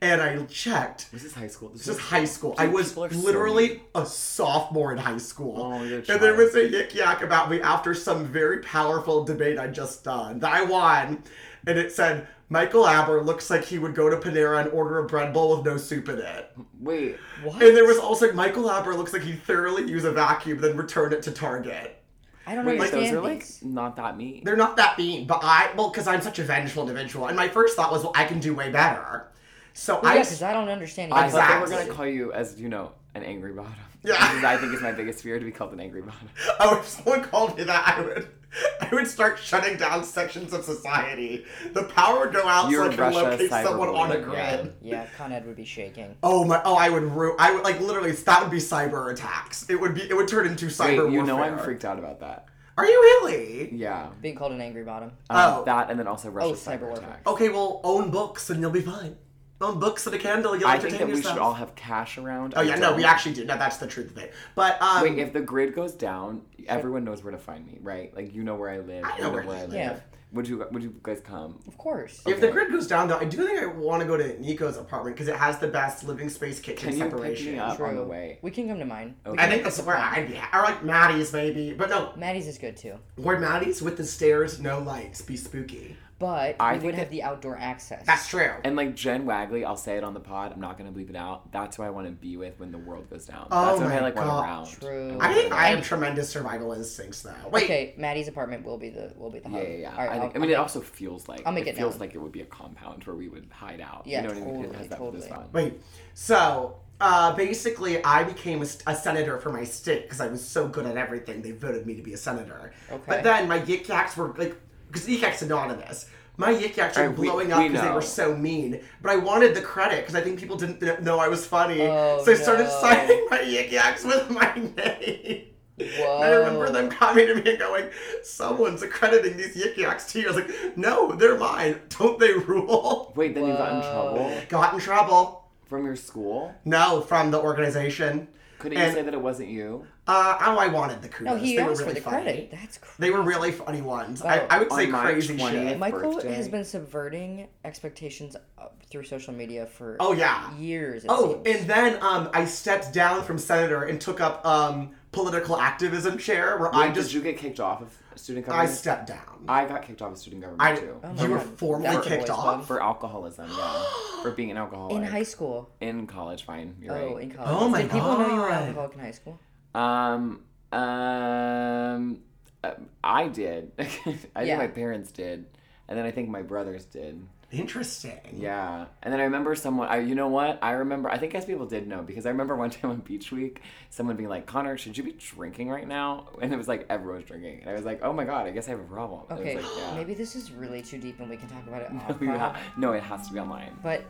S2: And I checked.
S1: Was this high school? This
S2: is high school. I was
S1: are so
S2: literally a sophomore in high school.
S1: Oh,
S2: and there was a yik yak about me after some very powerful debate I just done that I won. And it said, Michael Abber looks like he would go to Panera and order a bread bowl with no soup in it.
S1: Wait,
S3: what?
S2: And there was also Michael Abber looks like he thoroughly use a vacuum, then return it to Target.
S3: I don't
S1: wait,
S3: understand
S1: those are like
S3: these.
S1: not that mean.
S2: They're not that mean, but I well, because I'm such a vengeful individual, and my first thought was, well, I can do way better. So
S3: Well,
S2: I,
S3: yeah, because I don't understand.
S1: I
S3: either.
S1: thought they were gonna call you as you know an angry bottom.
S2: Yeah.
S1: Because I think it's my biggest fear to be called an angry bottom.
S2: oh, if someone called me that, I would, I would start shutting down sections of society. The power would go out
S1: You're
S2: so I can
S1: Russia
S2: locate someone on a
S1: cyberbullying, yeah.
S2: grid.
S3: Yeah, Con Ed would be shaking.
S2: Oh my! Oh, I would ru- I would like literally. That would be cyber attacks. It would be. It would turn into cyber
S1: Wait, you know I'm freaked out about that.
S2: Are you really?
S1: Yeah.
S3: Being called an angry bottom.
S1: Um,
S2: Oh.
S1: That and then also Russia
S3: cyber
S1: cyber
S3: warfare.
S1: attacks.
S2: Okay, well, own books and you'll be fine. Own books and a candle. You'll
S1: I
S2: entertain
S1: think that we should all have cash around.
S2: Oh
S1: I
S2: yeah, no, we
S1: don't.
S2: actually do. No, that's the truth of it. But um,
S1: Wait, if the grid goes down, everyone knows where to find me, right? Like you know where I live.
S2: I
S1: you
S2: know where you
S1: I
S2: live.
S1: live.
S3: Yeah.
S1: Would you Would you guys come?
S3: Of course.
S2: If the grid goes down, though, I do think I want to go to Nico's apartment because it has the best living space kitchen
S1: Can you pick
S2: separation.
S1: me up on the way?
S3: We can come to mine.
S1: Okay.
S2: I think that's where I'd be. Or like Maddie's maybe, but no,
S3: Maddie's is good too.
S2: where Maddie's with the stairs, no lights, be spooky.
S3: But
S1: I
S3: we would
S1: that-
S3: have the outdoor access.
S2: That's true.
S1: And like Jen Wagley, I'll say it on the pod. I'm not gonna bleep it out. That's who I want to be with when the world goes down.
S2: Oh
S1: That's who
S2: my
S1: I like
S2: God.
S1: want around.
S3: True.
S2: I think I have tremendous survival instincts though. Wait,
S3: Okay, Maddie's apartment will be the will be the hub.
S1: Yeah, yeah, yeah.
S3: All right,
S1: I, think, I
S3: I'll
S1: mean, it also feels like
S3: I'll make
S1: it,
S3: it
S1: feels
S3: known.
S1: like it would be a compound where we would hide out.
S3: Yeah,
S1: you know what I mean? It
S3: totally,
S1: has
S3: totally.
S2: wait. So uh, basically, I became a, a senator for my state because I was so good at everything. They voted me to be a senator.
S3: Okay.
S2: But then my yik yaks were like, because yaks anonymous. My yik yaks were
S1: Alright, we-
S2: blowing up because they were so mean. But I wanted the credit because I think people didn't th- know I was funny.
S3: Oh,
S2: so I started
S3: no.
S2: signing my yik yaks with my name.
S3: Whoa.
S2: And I remember them coming to me and going, "Someone's accrediting these yik yaks to you." I was like, "No, they're mine. Don't they rule?"
S1: Wait, then you got in trouble
S2: Got in trouble.
S1: from your school?
S2: No, from the organization.
S1: Couldn't you
S2: And-
S1: say that it wasn't you?
S2: Uh, oh, I wanted the kudos.
S3: No, he
S2: they were
S3: asked
S2: really
S3: for the
S2: funny.
S3: credit. That's crazy.
S2: They were really funny ones.
S3: Wow.
S2: I, I would
S1: On
S2: say
S1: my
S2: crazy
S1: 20th
S2: shit.
S3: Michael
S1: birthday.
S3: has been subverting expectations uh, through social media for
S2: Oh yeah.
S3: years. It
S2: Oh,
S3: seems.
S2: and then um, I stepped down from senator and took up um political activism chair where I just
S1: did you get kicked off of student government?
S2: I stepped down.
S1: I got kicked off of student government
S2: I
S1: too.
S3: Oh
S2: you were formally kicked off.
S3: club.
S1: For alcoholism, yeah. For being an alcoholic.
S3: in high school.
S1: In college, fine. You're
S3: Oh,
S1: right.
S3: in college.
S2: Oh my
S3: Did people know you were an alcoholic in high school?
S1: Um, um, uh, I did. I
S3: Yeah.
S1: think my parents did, and then I think my brothers did.
S2: Interesting.
S1: Yeah, and then I remember someone. I, you know what? I remember. I think guess people did know because I remember one time on Beach Week, someone being like, "Connor, should you be drinking right now?" And it was like everyone was drinking, and I was like, "Oh my god, I guess I have a problem."
S3: Okay,
S1: like, yeah.
S3: maybe this is really too deep and we can talk about it off
S1: No, you ha- no, it has to be online.
S3: But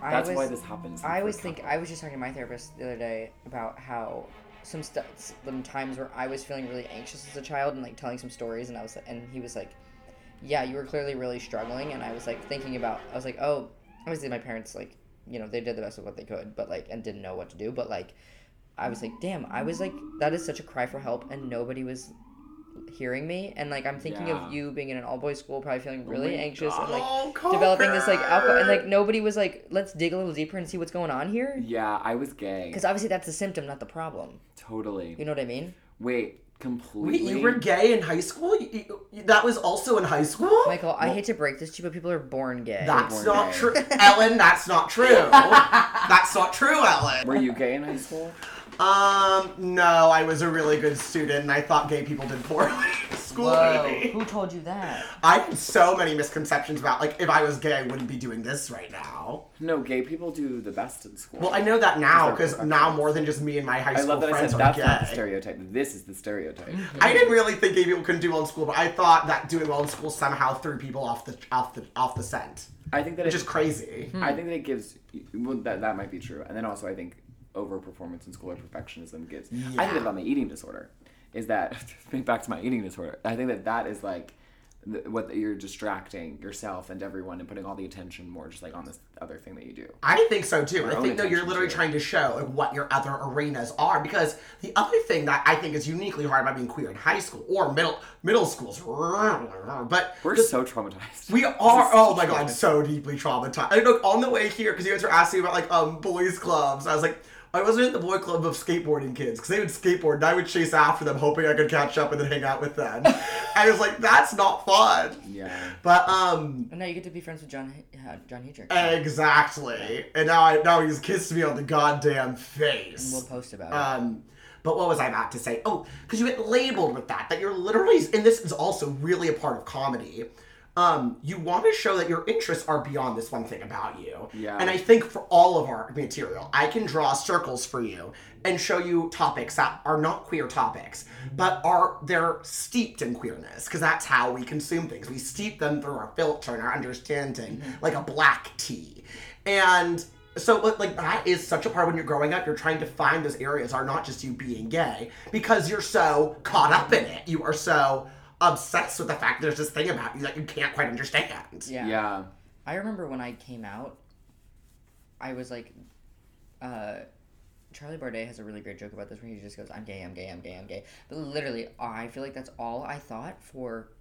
S3: I
S1: That's
S3: was,
S1: why this happens.
S3: I
S1: for
S3: always think. I was just talking to my therapist the other day about how some stuff, some times where I was feeling really anxious as a child and like telling some stories, and I was and he was like, "Yeah, you were clearly really struggling," and I was like thinking about, I was like, "Oh, obviously my parents like you know they did the best of what they could, but like and didn't know what to do. But like, I was like, damn, I was like, that is such a cry for help, and nobody was hearing me. And like, I'm thinking
S1: Yeah.
S3: of you being in an all boys school, probably feeling oh really
S1: my
S3: anxious and like
S2: Oh,
S3: developing this like alcohol, and like nobody was like, let's dig a little deeper and see what's going on here.
S1: Yeah, I was gay.
S3: Because obviously that's the symptom, not the problem.
S1: Totally.
S3: You know what I mean?
S1: Wait,
S2: Wait,
S1: completely.
S2: you were gay in high school? You- you- that was also in high school?
S3: Michael, I hate to break this to you, but people are born gay.
S2: That's
S1: born
S2: not true. Ellen, that's not true. that's not true, Ellen.
S1: Were you gay in high school?
S2: Um, no, I was a really good student and I thought gay people did poorly in school. maybe.
S3: Who told you that?
S2: I had so many misconceptions about, like, if I was gay, I wouldn't be doing this right now.
S1: No, gay people do the best in school.
S2: Well, I know that now because now more than just me and my high
S1: I
S2: school
S1: love that I
S2: friends
S1: said
S2: are
S1: that's
S2: gay.
S1: not the stereotype. This is the stereotype.
S2: I didn't really think gay people couldn't do well in school, but I thought that doing well in school somehow threw people off the off the off the scent,
S1: I think that
S2: which
S1: it,
S2: is crazy.
S1: I think that it gives. Well, that that might be true, and then also I think overperformance and school or perfectionism gives. I think about my eating disorder is that back to my eating disorder. I think that that is like what you're distracting yourself and everyone and putting all the attention more just like on this other thing that you do.
S2: I think so too.
S1: Your
S2: I think that you're literally
S1: to
S2: trying to show like, what your other arenas are. Because the other thing that I think is uniquely hard about being queer in high school or middle middle schools, but
S1: We're
S2: just,
S1: so traumatized.
S2: we are. Oh my god, so deeply traumatized. I look on the way here because you guys were asking about like um boys clubs. I was like. I wasn't in the boy club of skateboarding kids because they would skateboard and I would chase after them hoping I could catch up and then hang out with them. I was like, that's not fun.
S1: Yeah.
S2: But um
S3: And now you get to be friends with John uh, John Hedrick.
S2: exactly. And now I now he's kissed me on the goddamn face.
S3: we'll post about it.
S2: Um, but what was I about to say? Oh, because you get labeled with that. That you're literally, and this is also really a part of comedy. Um, you want to show that your interests are beyond this one thing about you.
S1: Yeah.
S2: And I think for all of our material, I can draw circles for you and show you topics that are not queer topics, but are they're steeped in queerness because that's how we consume things. We steep them through our filter and our understanding, like a black tea. And so like- like that is such a part when you're growing up you're trying to find those areas are not just you being gay because you're so caught up in it you are so obsessed with the fact there's this thing about you that you can't quite understand
S3: yeah.
S1: Yeah.
S3: I remember when I came out, I was like, uh, Charlie Bardet has a really great joke about this where he just goes, I'm gay, I'm gay, I'm gay, I'm gay. But literally, I feel like that's all I thought for.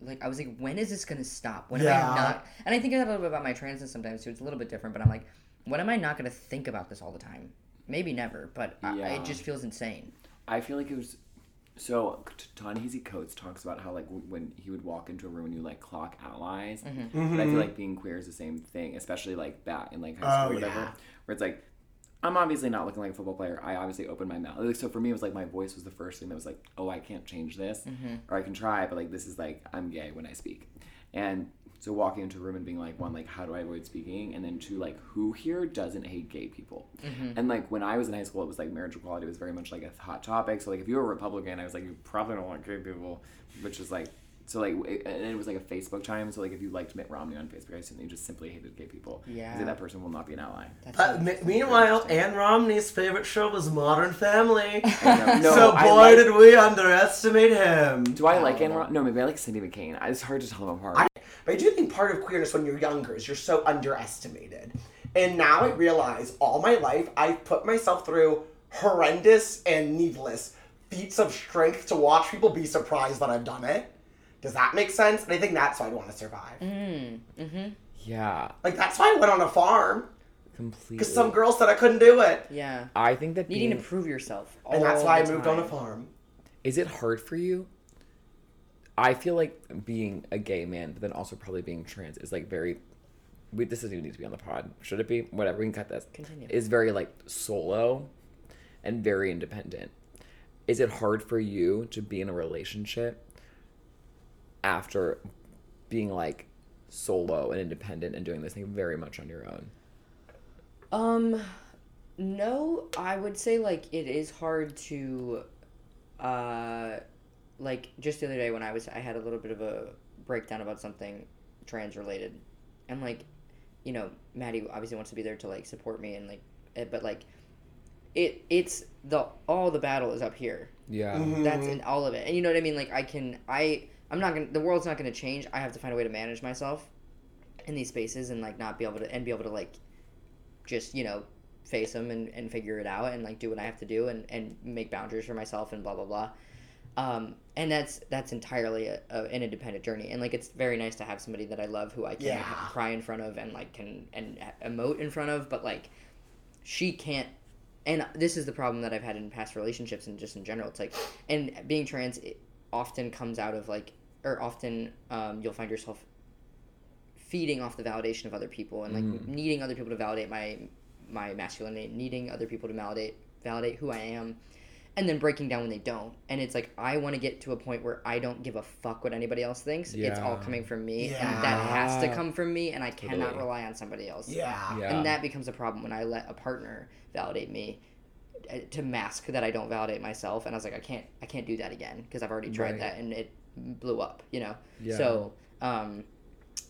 S3: Like, I was like, when is this going to stop? When am I not. And I think a little bit about my transness sometimes too. It's a little bit different, but I'm like, when am I not going to think about this all the time? Maybe never, but I, it just feels insane.
S1: I feel like it was so Ta-Nehisi Coates talks about how like w- when he would walk into a room and you like clock allies, mm-hmm. but I feel mm-hmm. like being queer is the same thing, especially like back in like high school
S2: Oh,
S1: or whatever,
S2: yeah.
S1: where it's like I'm obviously not looking like a football player. I obviously opened my mouth. Like, so for me, it was like my voice was the first thing that was like, oh, I can't change this, mm-hmm. or I can try, but like this is like I'm gay when I speak, and so walking into a room and being like, one, like how do I avoid speaking, and then two, like who here doesn't hate gay people, and like when I was in high school, it was like marriage equality was very much like a hot topic. So like if you were a Republican, I was like, you probably don't want gay people, which is like. So like, it, and it was like a Facebook time. So like, if you liked Mitt Romney on Facebook, I assume you just simply hated gay people.
S3: Yeah.
S1: like, that person will not be an ally.
S3: That's
S2: but
S3: so-
S2: meanwhile Ann Romney's favorite show was modern family
S1: I know.
S2: so
S1: No, I
S2: boy
S1: like-
S2: did we underestimate him
S1: Do I like Ann? Romney? No, maybe I like Cindy McCain. It's hard to tell them apart.
S2: I, but I do think part of queerness when you're younger is you're so underestimated. And now I realize all my life I've put myself through horrendous and needless feats of strength to watch people be surprised that I've done it. Does that make sense? And I think that's why I want to survive. Mm, mm-hmm.
S1: yeah,
S2: Like that's why I went on a farm
S1: completely.
S2: because some girl said I couldn't do it,
S3: yeah.
S1: I think that
S3: Needing
S1: being,
S3: to prove yourself.
S2: and that's
S3: all
S2: why I
S3: the
S2: moved on a farm.
S1: is it hard for you? I feel like being a gay man, but then also probably being trans is like very. We, this doesn't even need to be on the pod. Should it be? Whatever. We can cut this.
S3: Continue.
S1: Is very like solo, and very independent. Is it hard for you to be in a relationship after being like solo and independent and doing this thing very much on your own?
S3: Um, no, I would say like it is hard to, uh, like just the other day when I was I had a little bit of a breakdown about something trans related, and like, you know, Maddie obviously wants to be there to like support me and like, eh, but like, it it's the all the battle is up here.
S1: Yeah.
S3: That's in all of it, and you know what I mean. Like I can I I'm not gonna the world's not gonna change. I have to find a way to manage myself in these spaces and like not be able to and be able to like just you know face them and, and figure it out and like do what I have to do and, and make boundaries for myself and blah blah blah. Um, and that's that's entirely a, a, an independent journey and like it's very nice to have somebody that I love who I can
S2: Yeah.
S3: cry in front of and like can and emote in front of, but like she can't and this is the problem that I've had in past relationships and just in general. It's like, and being trans it often comes out of like, or often um, you'll find yourself feeding off the validation of other people and like needing other people to validate my my masculinity, needing other people to validate validate who I am, and then breaking down when they don't. And it's like I want to get to a point where I don't give a fuck what anybody else thinks. It's all coming from me,
S2: Yeah.
S3: and that has to come from me, and I cannot rely on somebody else.
S2: Yeah.
S1: Yeah.
S3: And that becomes a problem when I let a partner validate me uh, to mask that I don't validate myself. And I was like, I can't, I can't do that again because I've already tried
S1: Right.
S3: that and it blew up, you know.
S1: Yeah.
S3: So, um,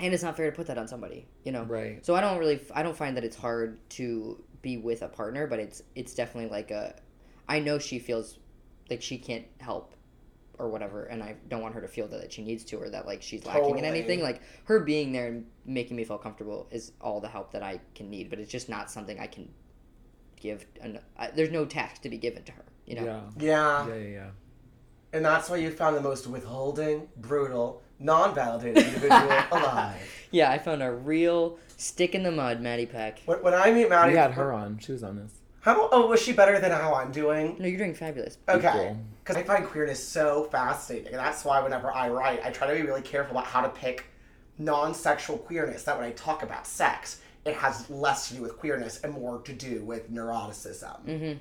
S3: and it's not fair to put that on somebody, you know.
S1: Right.
S3: So I don't really, I don't find that it's hard to be with a partner, but it's, it's definitely like a, I know she feels like she can't help or whatever and i don't want her to feel that she needs to or that like she's lacking in anything like her being there and making me feel comfortable is all the help that i can need but it's just not something i can give an, I, there's no task to be given to her you know
S1: Yeah.
S2: Yeah.
S1: Yeah, yeah, yeah.
S2: And that's why you found the most withholding, brutal, non-validated individual alive.
S3: yeah i found a real stick in the mud maddie peck
S2: When, when I meet Maddie,
S1: We had her on. She was on this.
S2: How? Oh, was she better than how I'm doing?
S3: no you're doing fabulous
S2: Okay. Because I find queerness so fascinating. And that's why whenever I write, I try to be really careful about how to pick non sexual queerness. That when I talk about sex, it has less to do with queerness and more to do with neuroticism. Mm-hmm.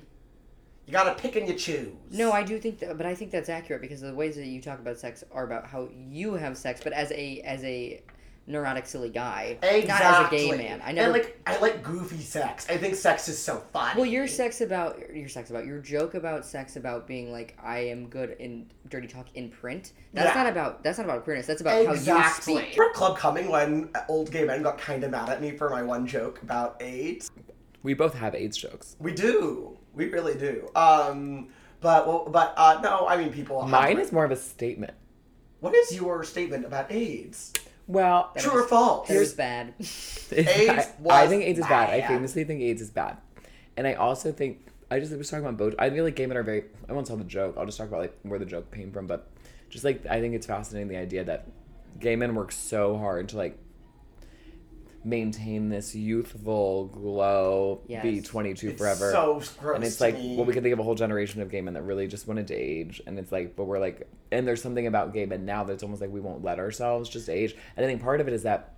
S2: You gotta pick and you choose.
S3: no i do think that but i think that's accurate because the ways that you talk about sex are about how you have sex but as a as a neurotic silly guy
S2: Exactly.
S3: not as a gay man i never
S2: And like, I like goofy sex. I think sex is so fun.
S3: Well, your sex about your sex about your joke about sex about being like I am good in dirty talk in print. That's
S2: Yeah.
S3: not about that's not about queerness. That's about how
S2: Exactly.
S3: you speak.
S2: Remember Club Cumming when old gay men got kind of mad at me for my one joke about AIDS?
S1: We both have AIDS jokes.
S2: We do. We really do. Um, but well, but uh, no, I mean people. have-
S1: Mine is more of a statement.
S2: What is your statement about AIDS?
S1: Well,
S2: True or false?
S3: It was bad.
S2: AIDS
S1: I,
S2: was
S1: I think AIDS is bad. I famously think AIDS is bad, and I also think I just was talking about both. I feel like gay men are very. I won't tell the joke. I'll just talk about like where the joke came from. But just like I think it's fascinating the idea that gay men work so hard to like maintain this youthful glow, be 22
S2: It's
S1: forever.
S2: so gross
S1: and it's
S2: to
S1: like,
S2: me.
S1: well, we could think of a whole generation of gay men that really just wanted to age. And it's like, but we're like, and there's something about gay men now that's almost like we won't let ourselves just age. And I think part of it is that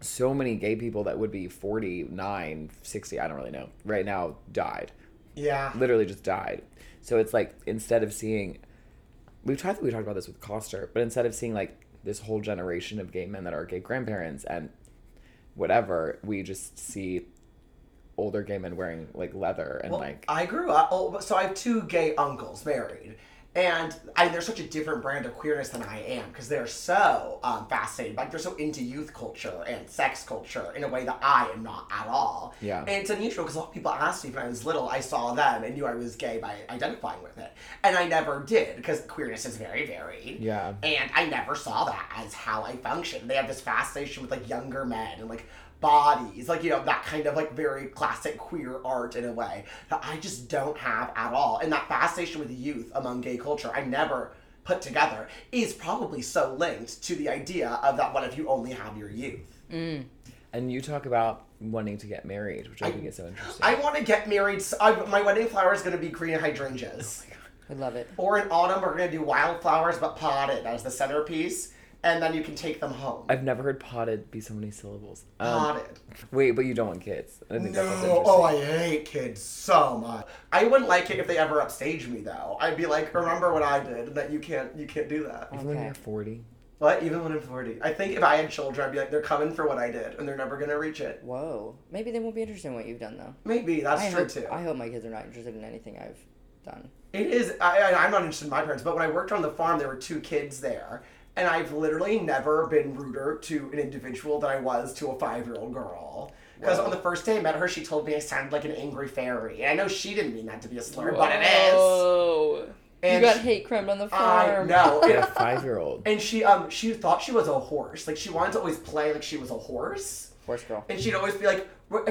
S1: so many gay people that would be 49, 60, I don't really know, right now died.
S2: Yeah.
S1: Literally just died. So it's like, instead of seeing, we've talked, we talked about this with Coster, but instead of seeing like this whole generation of gay men that are gay grandparents and whatever, we just see older gay men wearing like leather and
S2: Well,
S1: like
S2: I grew up. Oh, so I have two gay uncles married, and I, they're such a different brand of queerness than I am because they're so um, fascinated. Like they're so into youth culture and sex culture in a way that I am not at all.
S1: Yeah.
S2: And it's unusual because a lot of people asked me when I was little. I saw them and knew I was gay by identifying with it, and I never did because queerness is very varied.
S1: Yeah.
S2: And I never saw that as how I function. They have this fascination with like younger men and like bodies, like you know that kind of like very classic queer art in a way that I just don't have at all. And that fascination with youth among gay culture, I never put together, is probably so linked to the idea of that. What if you only have your youth? Mm.
S1: and you talk about wanting to get married, which I,
S2: I-
S1: think is so interesting.
S2: I want to get married. So I, my wedding flower is going to be green hydrangeas.
S3: Oh I love it.
S2: Or in autumn, we're going to do wildflowers but potted as the centerpiece, and then you can take them home.
S1: I've never heard potted be so many syllables. Um,
S2: potted.
S1: wait, but you don't want kids. I think
S2: No,
S1: that's
S2: oh. I hate kids so much. I wouldn't like it if they ever upstage me though. I'd be like, remember what I did, and that you can't, you can't do that.
S1: Even when you're 40.
S2: What? Even when I'm 40, I think if I had children, I'd be like, they're coming for what I did, and they're never gonna reach it.
S3: Whoa. Maybe they won't be interested in what you've done though.
S2: Maybe that's
S3: I
S2: true
S3: hope,
S2: too.
S3: I hope my kids are not interested in anything I've done.
S2: It is. I, I, I'm not interested in my parents, but when I worked on the farm, there were two kids there, and I've literally never been ruder to an individual than I was to a five-year-old girl. Because on the first day I met her, she told me I sounded like an angry fairy, and I know she didn't mean that to be a slur, but it is. And
S3: you got
S2: she-
S3: hate crimed on the farm.
S2: I
S3: farm.
S2: know.
S1: Yeah, five year old.
S2: And she um she thought she was a horse. Like she wanted to always play like she was a horse.
S3: Horse girl.
S2: And she'd always be like,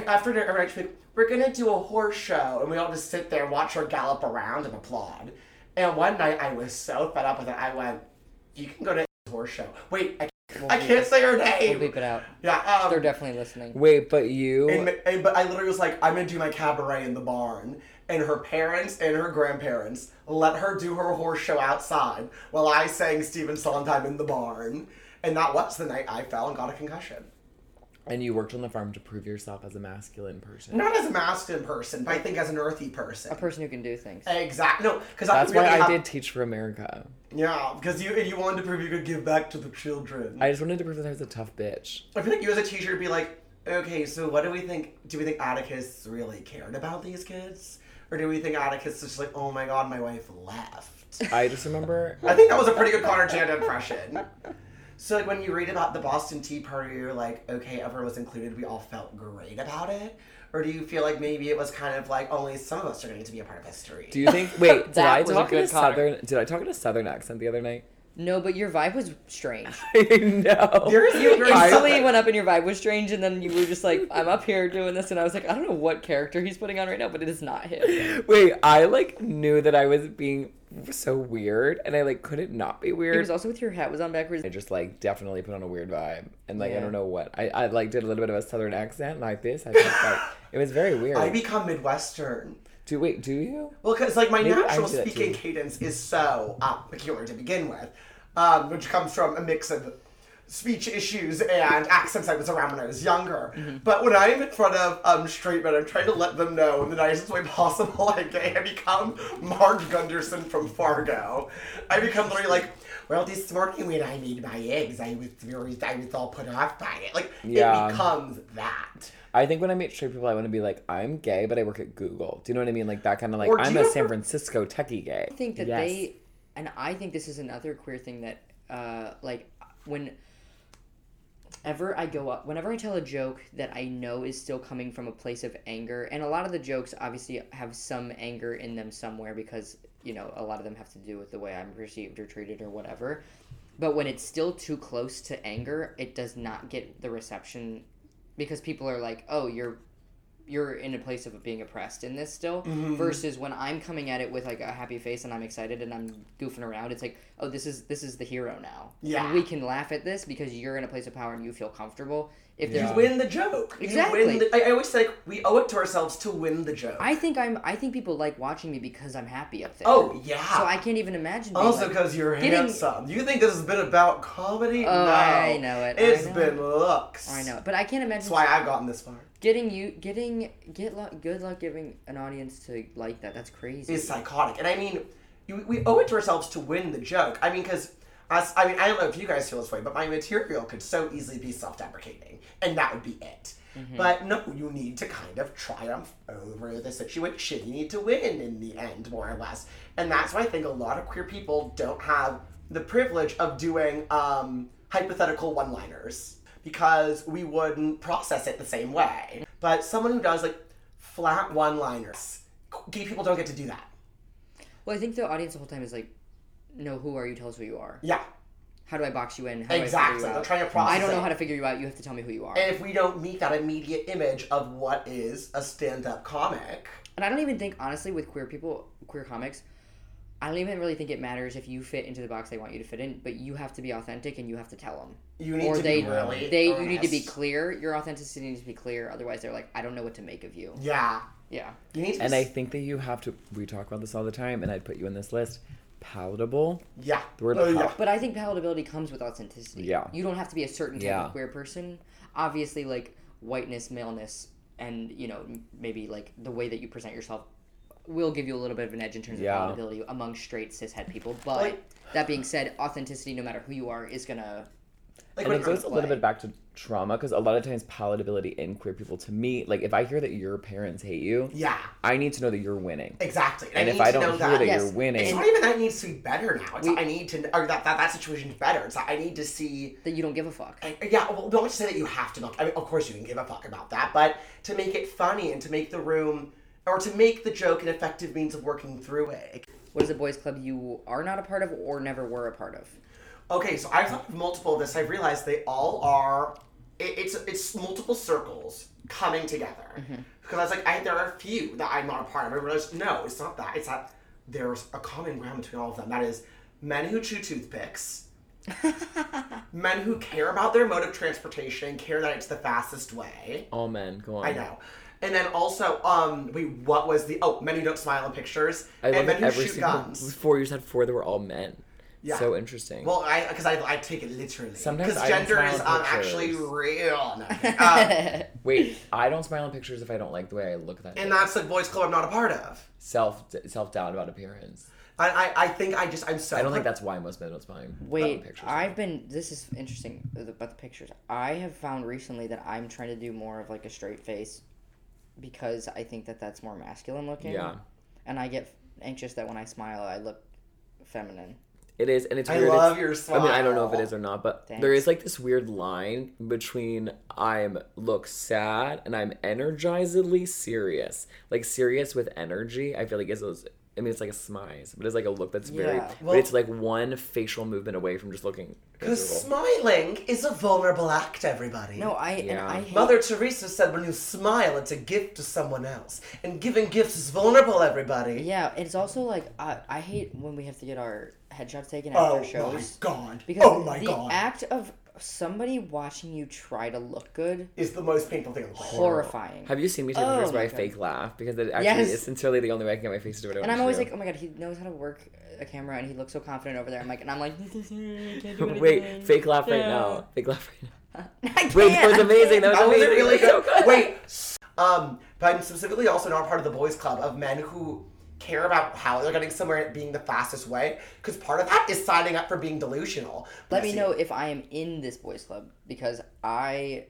S2: after dinner, every night, she'd be like, we're gonna do a horse show, and we all just sit there and watch her gallop around and applaud. And one night, I was so fed up with it, I went, "You can go to a horse show." Wait, I,
S3: We'll
S2: I can't
S3: it.
S2: say her
S3: We'll
S2: name.
S3: beep it out.
S2: Yeah, um,
S3: They're definitely listening.
S1: Wait, but you.
S2: and, and- but I literally was like, I'm gonna do my cabaret in the barn. And her parents and her grandparents let her do her horse show outside while I sang Stephen Sondheim in the barn. And that was the night I fell and got a concussion.
S1: And you worked on the farm to prove yourself as a masculine person.
S2: Not as a masculine person, but I think as an earthy person.
S3: A person who can do things.
S2: Exactly. No, because
S1: That's
S2: really
S1: why I did Teach for America.
S2: Yeah, because you you wanted to prove you could give back to the children. I,
S1: just wanted to prove that I was a tough bitch.
S2: I feel like you as a teacher would be like, okay, so what do we think? Do we think Atticus really cared about these kids, or do we think Atticus is just like, oh my god, my wife left?
S1: I just remember.
S2: I think that was a pretty good Connor Chanda impression. So like when you read about the Boston Tea Party, you're like, okay, everyone was included. We all felt great about it. Or do you feel like maybe it was kind of like only some of us are going to be a part of history?
S1: Do you think? Wait, did I
S3: was a
S1: talk in a
S3: good Connor.
S1: southern? Did I talk in a southern accent the other night?
S3: No, but your vibe was strange.
S1: I know.
S2: There is
S3: You instantly went up and your vibe was strange, and then you were just like, I'm up here doing this, and I was like, I don't know what character he's putting on right now, but it is not him.
S1: Wait, I like knew that I was being so weird, and I like couldn't not be weird.
S3: It was also with your hat was on backwards.
S1: I just like definitely put on a weird vibe, and like I don't know what I, I like did a little bit of a southern accent like this. I just like it was very weird.
S2: I become Midwestern.
S1: do wait, do you?
S2: Well, because like my
S1: Maybe
S2: natural speaking cadence is so uh, peculiar to begin with, um, which comes from a mix of speech issues and accents I was around when I was younger.
S1: Mm-hmm.
S2: But when I'm in front of um, straight men, I'm trying to let them know in the nicest way possible I'm gay. I become Marge Gunderson from Fargo. I become literally like, well, this morning when I made my eggs, I was very, I was all put off by it. Like,
S1: Yeah.
S2: it becomes that.
S1: I think when I meet straight people, I want to be like, I'm gay, but I work at Google. Do you know what I mean? Like that kind of like I'm a
S2: ever-
S1: San Francisco techie gay.
S3: I think that
S1: Yes.
S3: they, and I think this is another queer thing that, uh, like, when ever I go up, whenever I tell a joke that I know is still coming from a place of anger, and a lot of the jokes obviously have some anger in them somewhere because, you know, a lot of them have to do with the way I'm perceived or treated or whatever. But when it's still too close to anger, it does not get the reception because people are like, "Oh, you're you're in a place of being oppressed in this still
S2: Mm-hmm.
S3: versus when i'm coming at it with like a happy face and i'm excited and i'm goofing around it's like oh this is this is the hero now
S2: Yeah.
S3: And we can laugh at this because you're in a place of power and you feel comfortable if there's
S2: You win the joke. You
S3: Exactly.
S2: win the, I I always say like, we owe it to ourselves to win the joke.
S3: i think i'm i think people like watching me because i'm happy up there
S2: oh yeah.
S3: so i can't even imagine being
S2: Also,
S3: like,
S2: because you're
S3: getting-
S2: handsome. You think this has been about comedy?
S3: Oh,
S2: no.
S3: I know it. I
S2: It's
S3: know
S2: been
S3: it.
S2: looks.
S3: i know it, but i can't imagine
S2: That's why I've gotten this far.
S3: getting you getting get luck good luck giving an audience to like that that's crazy
S2: It's psychotic, and I mean, you, we owe it to ourselves to win the joke. I mean, because us. I mean, I don't know if you guys feel this way, but my material could so easily be self-deprecating, and that would be it.
S3: Mm-hmm.
S2: But no, you need to kind of triumph over the situation. You need to win in the end, more or less. And that's why I think a lot of queer people don't have the privilege of doing um, hypothetical one liners because we wouldn't process it the same way. But someone who does like flat one liners, gay people don't get to do that.
S3: well i think the audience the whole time is like no who are you tell us who you are
S2: Yeah,
S3: how do i box you in how do
S2: exactly.
S3: I figure
S2: They're
S3: you out?
S2: trying to process
S3: I don't know
S2: it.
S3: how to figure you out. You have to tell me who you are.
S2: And if we don't meet that immediate image of what is a stand-up comic,
S3: And I don't even think, honestly, with queer people, queer comics, I don't even really think it matters if you fit into the box they want you to fit in. But you have to be authentic, and you have to tell them.
S2: you need
S3: or
S2: to
S3: they,
S2: be really
S3: they, you need to be clear. Your authenticity needs to be clear. Otherwise, they're like, I don't know what to make of you.
S2: Yeah,
S3: Yeah.
S2: you need to.
S1: And
S2: be,
S1: I think that you have to. We talk about this all the time, and I'd put you in this list. Palatable.
S2: yeah,
S1: The word
S2: Oh,
S1: pal-
S2: yeah.
S3: But I think palatability comes with authenticity.
S1: Yeah.
S3: You don't have to be a certain type
S1: Yeah.
S3: of queer person. Obviously, like whiteness, maleness, and you know maybe like the way that you present yourself will give you a little bit of an edge in terms
S1: Yeah.
S3: of palatability among straight cishet people. But
S2: Like-
S3: that being said, authenticity, no matter who you are, is gonna.
S2: Like
S1: and
S2: when
S1: it goes a little bit back to trauma because a lot of times palatability in queer people to me like if i hear that your parents hate you
S2: yeah,
S1: i need to know that you're winning
S2: exactly.
S1: and
S2: I
S1: if i don't
S2: know
S1: hear that,
S3: Yes.
S1: you're winning
S2: It's not even that it needs to be better now. It's
S3: We-
S2: I need to, or that, that that situation's better. It's that I need to see.
S3: That you don't give a fuck.
S2: I- Yeah, well, don't say that you have to. Not, I mean, of course you can give a fuck about that, but to make it funny and to make the room, or to make the joke an effective means of working through it.
S3: What is a boys' club you are not a part of or never were a part of?
S2: Okay, so I've thought of multiple of this. I've realized they all are. It, it's it's multiple circles coming together. Because I was like, I, there are a few that I'm not a part of. I realized, no, it's not that. It's that there's a common ground between all of them. That is men who chew toothpicks, men who care about their mode of transportation, care that it's the fastest way.
S1: All men, go on.
S2: I know. And then also, um, wait, what was the oh men who don't smile in pictures
S1: I
S2: and men
S1: that
S2: who
S1: every
S2: shoot
S1: single
S2: guns.
S1: four years said four, they were all men.
S2: Yeah.
S1: So interesting.
S2: Well, I because I, I take it literally.
S1: Sometimes
S2: because
S1: I don't
S2: gender
S1: smile
S2: is um, actually real. No, um,
S1: Wait, I don't smile in pictures if I don't like the way I look that
S2: and
S1: day.
S2: that's the boys club I'm not a part of.
S1: self self doubt about appearance.
S2: I, I, I think I just I'm so.
S1: I don't think that's why most men don't smile in
S3: Wait,
S1: pictures.
S3: I've been. This is interesting about the pictures. I have found recently that I'm trying to do more of like a straight face because I think that that's more masculine looking.
S1: Yeah.
S3: And I get anxious that when I smile, I look feminine.
S1: It is, and it's Weird.
S2: I
S1: weird.
S2: love
S1: it's,
S2: your
S1: I mean, I don't know if it is or not, but there
S3: Thanks.
S1: is like this weird line between I'm look sad and I'm energizedly serious. Like serious with energy. I feel like is those. I mean, it's like a smize, but it's like a look that's very.
S3: Yeah.
S2: Well-
S1: but it's like one facial movement away from just looking.
S2: Because smiling is a vulnerable act, everybody.
S3: No, I and
S1: Yeah.
S3: I hate,
S2: Mother Teresa said when you smile, it's a gift to someone else. And giving gifts is vulnerable, everybody.
S3: Yeah, it's also like I, I hate when we have to get our headshots taken
S2: Oh
S3: after shows.
S2: Oh my god.
S3: Because
S2: oh my
S3: the
S2: god.
S3: act of somebody watching you try to look good
S2: is the most painful thing in the world.
S3: horrifying.
S1: Have you seen me take
S3: Oh
S1: pictures where
S3: my
S1: I
S3: God.
S1: fake laugh because it actually
S3: Yes.
S1: is sincerely the only way I can get my face to do it.
S3: And I'm always
S1: do.
S3: like, oh my god, he knows how to work a camera, and he looks so confident over there. I'm like, and I'm like, can't do
S1: Wait, fake laugh right now. Fake laugh right now.
S3: I can't.
S1: Wait, that was amazing. That was
S2: That was
S1: amazing.
S2: really
S1: was
S2: good.
S1: so good.
S2: Wait, um, but I'm specifically also not part of the boys club of men who care about how they're getting somewhere being the fastest way. Because part of that is signing up for being delusional.
S3: Let me know if I am in this boys club because I,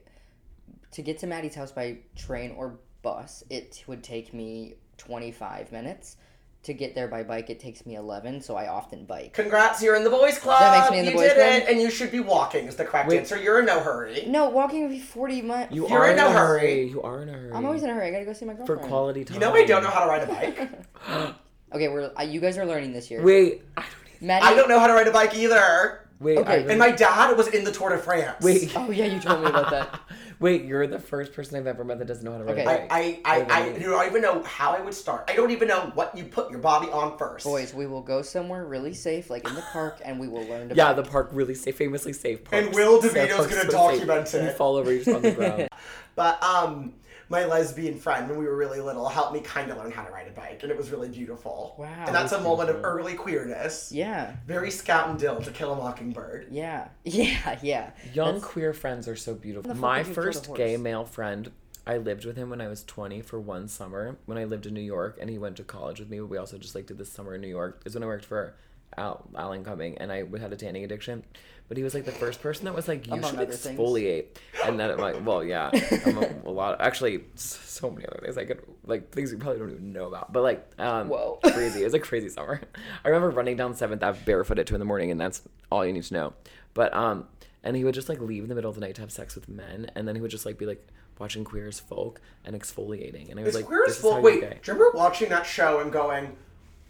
S3: to get to Maddie's house by train or bus, it would take me 25 minutes. To get there by bike, it takes me 11, so I often bike.
S2: Congrats, you're in the boys club.
S3: That makes me in the
S2: you
S3: boys
S2: did
S3: club?
S2: it, and you should be walking. Is the correct
S1: Wait.
S2: answer. You're in no hurry.
S3: No, walking would be 40 minutes.
S1: You
S2: You're
S1: are
S2: in
S1: in
S2: a
S1: a
S2: hurry.
S1: hurry. You are in a hurry.
S3: I'm always in a hurry. I gotta go see my girlfriend.
S1: for
S3: girlfriend.
S1: quality time.
S2: You know I don't know how to ride a bike.
S3: Okay, we're uh, you guys are learning this year.
S1: Wait, I don't. Even,
S3: Maddie.
S2: I don't know how to ride a bike either.
S1: Wait,
S3: Okay.
S1: I
S2: And my dad was in the Tour de France.
S1: wait.
S3: Oh yeah, you told me about that.
S1: Wait, you're the first person I've ever met that doesn't know how to ride
S3: Okay.
S1: a bike.
S2: I, I, I, I
S1: Really?
S2: don't even know how I would start. I don't even know what you put your body on first.
S3: Boys, we will go somewhere really safe, like in the park, and we will learn to.
S1: yeah,
S3: bike.
S1: the park really safe, famously safe park.
S2: And Will DeVito's gonna document
S1: You
S2: it.
S1: fall over, you're just on the ground.
S2: But um, my lesbian friend, when we were really little, helped me kind of learn how to ride a bike, and it was really beautiful.
S3: Wow.
S2: And that's a
S1: That's
S2: moment of early queerness.
S3: Yeah,
S2: Very Scout and Dill to Kill a Mockingbird.
S3: yeah, yeah, yeah.
S1: Young
S3: That's-
S1: queer friends are so beautiful.
S3: How the fuck
S1: My
S3: did you kill the
S1: first gay male friend, I lived with him when I was 20 for one summer when I lived in New York, and he went to college with me. But we also just like did this summer in New York. Is when I worked for Al, Alan Cumming, and I had a tanning addiction. But he was like the first person that was like, "You
S3: Among
S1: should
S3: other things.
S1: exfoliate," and then I'm like, "Well, yeah, I'm a, a lot. Actually, so many other things I could like things you probably don't even know about. But like, um,
S3: Whoa.
S1: crazy. It was a crazy summer. I remember running down Seventh Ave barefoot at two in the morning, and that's all you need to know. But um, and he would just like leave in the middle of the night to have sex with men, and then he would just like be like watching Queer as Folk and exfoliating, and I was like,
S2: Queer as Folk. Wait, do you remember watching that show and going,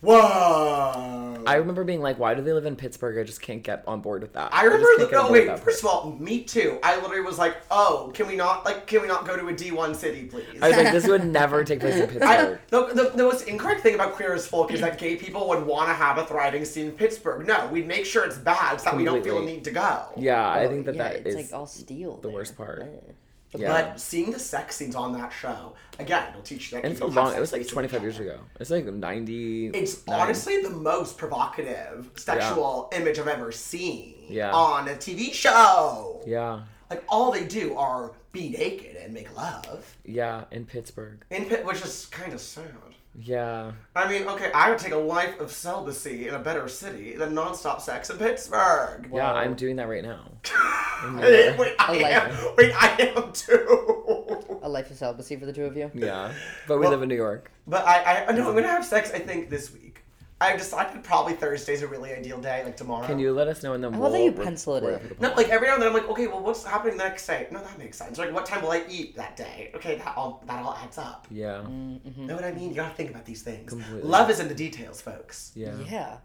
S2: whoa?
S1: I remember being like, why do they live in Pittsburgh? I just can't get on board with that.
S2: I remember.
S1: can't
S2: No,
S1: on board with
S2: wait. First
S1: part.
S2: of all, me too. I literally was like, "Oh, can we not like? Can we not go to a D one city, please?"
S1: I was like, this would never take place in
S2: I,
S1: Pittsburgh.
S2: the, the, the most incorrect thing about queer as folk is that gay people would want to have a thriving scene in Pittsburgh. No, we'd make sure it's bad so that we don't feel a need to go.
S1: yeah, I
S3: Oh,
S1: think that
S3: yeah,
S1: that
S3: it's
S1: is
S3: like all steel.
S1: the worst part.
S3: Ugh.
S1: Yeah.
S2: But seeing the sex scenes on that show, again, it'll teach you that
S1: and so long. It was like 25 years ago. It's like 90.
S2: It's honestly the most provocative sexual image I've ever seen
S1: Yeah.
S2: on a TV show.
S1: Yeah,
S2: Like all they do are be naked and make love,
S1: yeah, in Pittsburgh.
S2: in Pitt, which is kind of sad.
S1: Yeah.
S2: I mean, okay, I would take a life of celibacy in a better city than nonstop sex in Pittsburgh.
S1: Yeah,
S3: Whoa.
S1: I'm doing that right now.
S2: Wait, wait, I
S3: A
S2: am. Wait, I am too.
S3: A life of celibacy for the two of you.
S1: Yeah, but we
S2: Well-
S1: live in New York.
S2: But I, I, no, I'm gonna have sex. I think this week. I've decided probably Thursday's a really ideal day, like tomorrow.
S1: Can you let us know and then
S3: I
S1: we'll
S3: love that you
S1: re-
S3: pencil it in.
S2: No, like every now and then I'm like, okay, well, what's happening the next day? No, that makes sense. Like, what time will I eat that day? Okay, that all that all adds up.
S1: Yeah.
S3: Mm-hmm.
S2: Know what I mean? You gotta think about these things.
S1: Completely.
S2: Love is in the details, folks.
S1: Yeah.
S3: Yeah,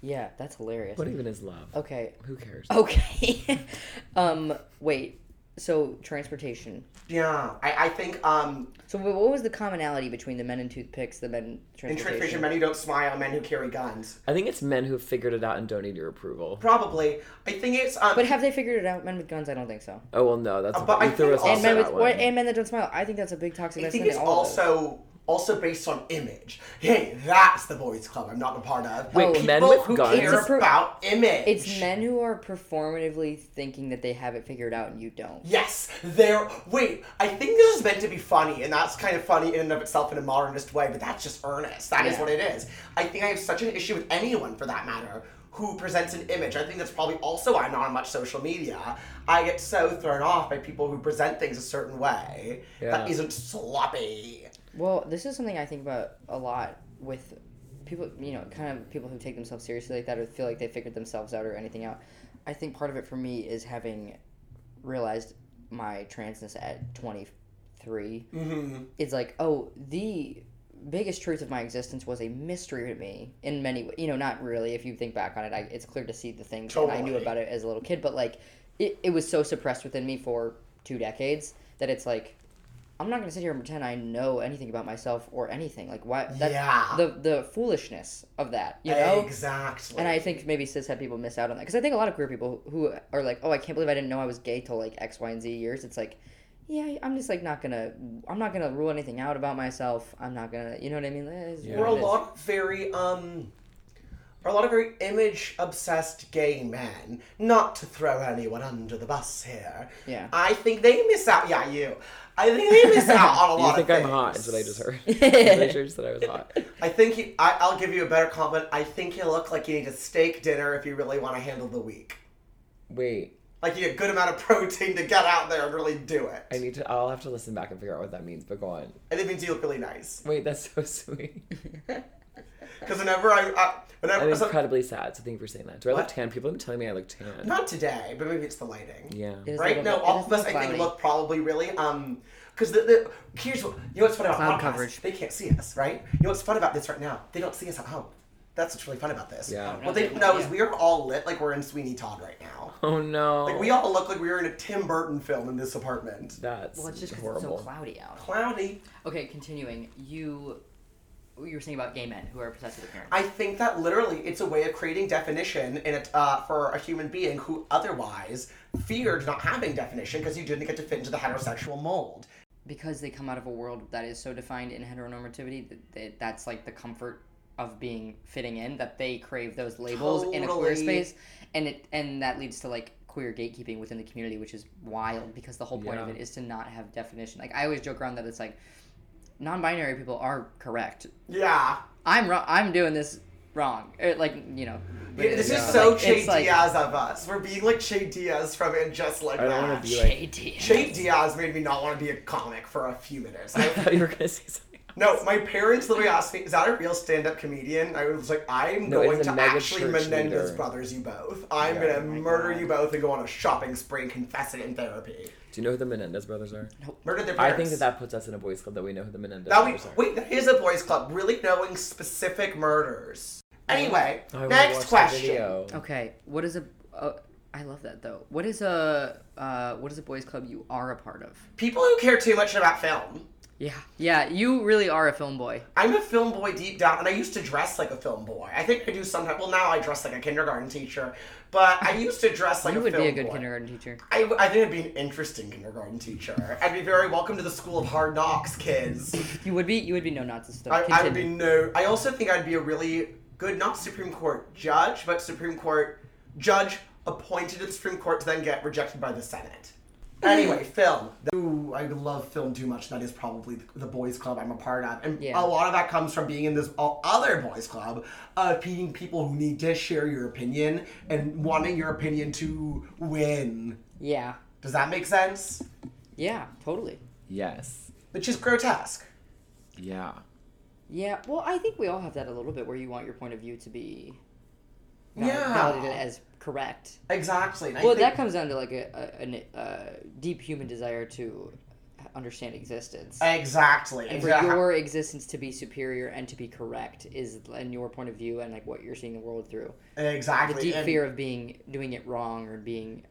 S3: yeah, that's hilarious.
S1: What even is love?
S3: Okay,
S1: Who cares?
S3: okay. um, wait. So transportation.
S2: Yeah, I, I think um,
S3: So wh- what was the commonality between the men in toothpicks, the men
S2: in
S3: transportation?
S2: transportation, men who don't smile, men who carry guns.
S4: I think it's men who have figured it out and don't need your approval.
S2: Probably. I think it's um,
S3: But have they figured it out? Men with guns, I don't think so.
S4: Oh well, no, that's
S2: Uh, but
S4: you
S2: I
S4: threw
S2: think
S4: us off
S3: And men
S4: that
S3: with
S4: one.
S3: or, and men that don't smile. I think that's a big toxic
S2: I think it's
S3: all of
S2: also also based on image. Hey, that's the boys' club. I'm not a part of.
S4: Wait,
S2: People
S4: men with
S2: who
S4: guns?
S2: care
S3: It's a per-
S2: about image.
S3: It's men who are performatively thinking that they have it figured out and you don't.
S2: Yes, they're. Wait, I think this is meant to be funny, and that's kind of funny in and of itself in a modernist way, but that's just earnest. That is
S3: Yeah.
S2: what it is. I think I have such an issue with anyone, for that matter, who presents an image. I think that's probably also why I'm not on much social media. I get so thrown off by people who present things a certain way that
S4: Yeah.
S2: isn't sloppy.
S3: Well, this is something I think about a lot with people, you know, kind of people who take themselves seriously like that or feel like they figured themselves out or anything out. I think part of it for me is having realized my transness at 23
S2: Mm-hmm.
S3: is like, oh, the biggest truth of my existence was a mystery to me in many ways. You know, not really. If you think back on it, I, it's clear to see the things that I knew about it as a little kid, but like, it, it was so suppressed within me for two decades that it's like, I'm not gonna sit here and pretend I know anything about myself or anything. Like, why?
S2: Yeah.
S3: The the foolishness of that, you know.
S2: Exactly.
S3: And I think maybe cishet people miss out on that because I think a lot of queer people who are like, "Oh, I can't believe I didn't know I was gay till like X, Y, and Z years." It's like, yeah, I'm just like not gonna, I'm not gonna rule anything out about myself. I'm not gonna, you know what I mean?
S4: Yeah.
S2: We're a
S3: what it is.
S2: lot of very um are a lot of very image obsessed gay men. Not to throw anyone under the bus here.
S3: Yeah.
S2: I think they miss out yeah, you. I think they miss out on a
S4: You
S2: lot
S4: think
S2: of
S4: I'm hot? Is what I just heard. I just said I was hot.
S2: I think you, I, I'll give you a better compliment. I think you look like you need a steak dinner if you really want to handle the week.
S4: Wait,
S2: Like you need a good amount of protein to get out there and really do it.
S4: I need to. I'll have to listen back and figure out what that means. But go on.
S2: and it means you look really nice.
S4: Wait, that's so sweet.
S2: Because whenever I, I whenever
S4: I'm
S2: so-
S4: incredibly sad. So thank you for saying that. Do I look
S2: What?
S4: tan? People have been telling me I look tan.
S2: not today, but maybe it's the lighting.
S4: Yeah.
S3: It is
S2: right?
S3: little
S2: No,
S3: bit-
S2: all of us
S3: a
S2: I
S3: little
S2: think look probably really um because the, the here's what you know what's fun about
S3: Cloud
S2: podcasts?
S3: coverage.
S2: They can't see us, right? You know what's fun about this right now? They don't see us at home. That's what's really fun about this.
S4: Yeah.
S3: Oh,
S2: What they
S3: they
S2: don't
S3: don't,
S2: know is we are all lit like we're in Sweeney Todd right now.
S4: Oh no.
S2: Like we all look like we were in a Tim Burton film in this apartment.
S4: That's
S3: Well, it's just 'cause it's so cloudy out.
S2: Cloudy.
S3: Okay, continuing. You, you were saying about gay men who are possessive appearance.
S2: I think that literally it's a way of creating definition in it uh, for a human being who otherwise feared not having definition because you didn't get to fit into the heterosexual mold.
S3: because they come out of a world that is so defined in heteronormativity that, that that's like the comfort of being fitting in that they crave those labels in a queer space and it and that leads to like queer gatekeeping within the community which is wild because the whole point of it is to not have definition like i always joke around that it's like non-binary people are correct
S2: Yeah.
S3: i'm wrong i'm doing this wrong or like you know
S2: Yeah, this is so
S3: like-
S2: Che
S3: it's like-
S2: Diaz of us. We're being like Che Diaz from And Just Like
S4: I don't
S2: That.
S4: wanna be like-
S3: Che Diaz.
S2: Che Diaz made me not want to be a comic for a few minutes.
S4: I
S2: I,
S4: thought you were gonna say something.
S2: no, my parents literally asked me, "Is that a real stand-up comedian?" I was like, "I'm
S4: No,
S2: going
S4: it's a
S2: to actually Menendez
S4: leader.
S2: Brothers you both. I'm
S4: Yeah,
S2: gonna
S4: oh
S2: murder
S4: God.
S2: you both and go on a shopping spree and confess it in therapy."
S4: Do you know who the Menendez brothers are?
S2: Murdered their parents.
S4: I think that that puts us in a boys' club that we know who the Menendez
S2: That we
S4: brothers are.
S2: wait. That is a boys' club. Really knowing specific murders. Anyway,
S4: I
S2: next question.
S4: video.
S3: Okay, what is a? Uh, I love that though. What is a? Uh, what is a boys' club you are a part of?
S2: People who care too much about film.
S3: Yeah, yeah. You really are a film boy.
S2: I'm a film boy deep down, and I used to dress like a film boy. I think I do sometimes. Well, now I dress like a kindergarten teacher, but I used to dress like a
S3: you
S2: a
S3: would be a good
S2: boy.
S3: kindergarten teacher.
S2: I, I think I'd be an interesting kindergarten teacher. I'd be very welcome to the school of hard knocks, kids.
S3: You would be. You would be no Nazi stuff.
S2: I, I would be no. I also think I'd be a really good, not Supreme Court judge, but Supreme Court judge appointed to the Supreme Court to then get rejected by the Senate. Anyway, film. Ooh, I love film too much. That is probably the boys' club I'm a part of, and
S3: Yeah.
S2: a lot of that comes from being in this other boys' club, uh, of being people who need to share your opinion and wanting your opinion to win.
S3: Yeah,
S2: Does that make sense?
S3: yeah, totally.
S4: Yes.
S2: Which is grotesque.
S4: Yeah.
S3: Yeah. Well, I think we all have that a little bit, where you want your point of view to be val-
S2: Yeah.
S3: validated as correct.
S2: Exactly.
S3: Well,
S2: think-
S3: that comes down to like a, a, a deep human desire to understand existence.
S2: Exactly.
S3: and for
S2: exactly.
S3: your existence to be superior and to be correct is in your point of view and like what you're seeing the world through.
S2: Exactly.
S3: the deep
S2: and-
S3: fear of being doing it wrong or being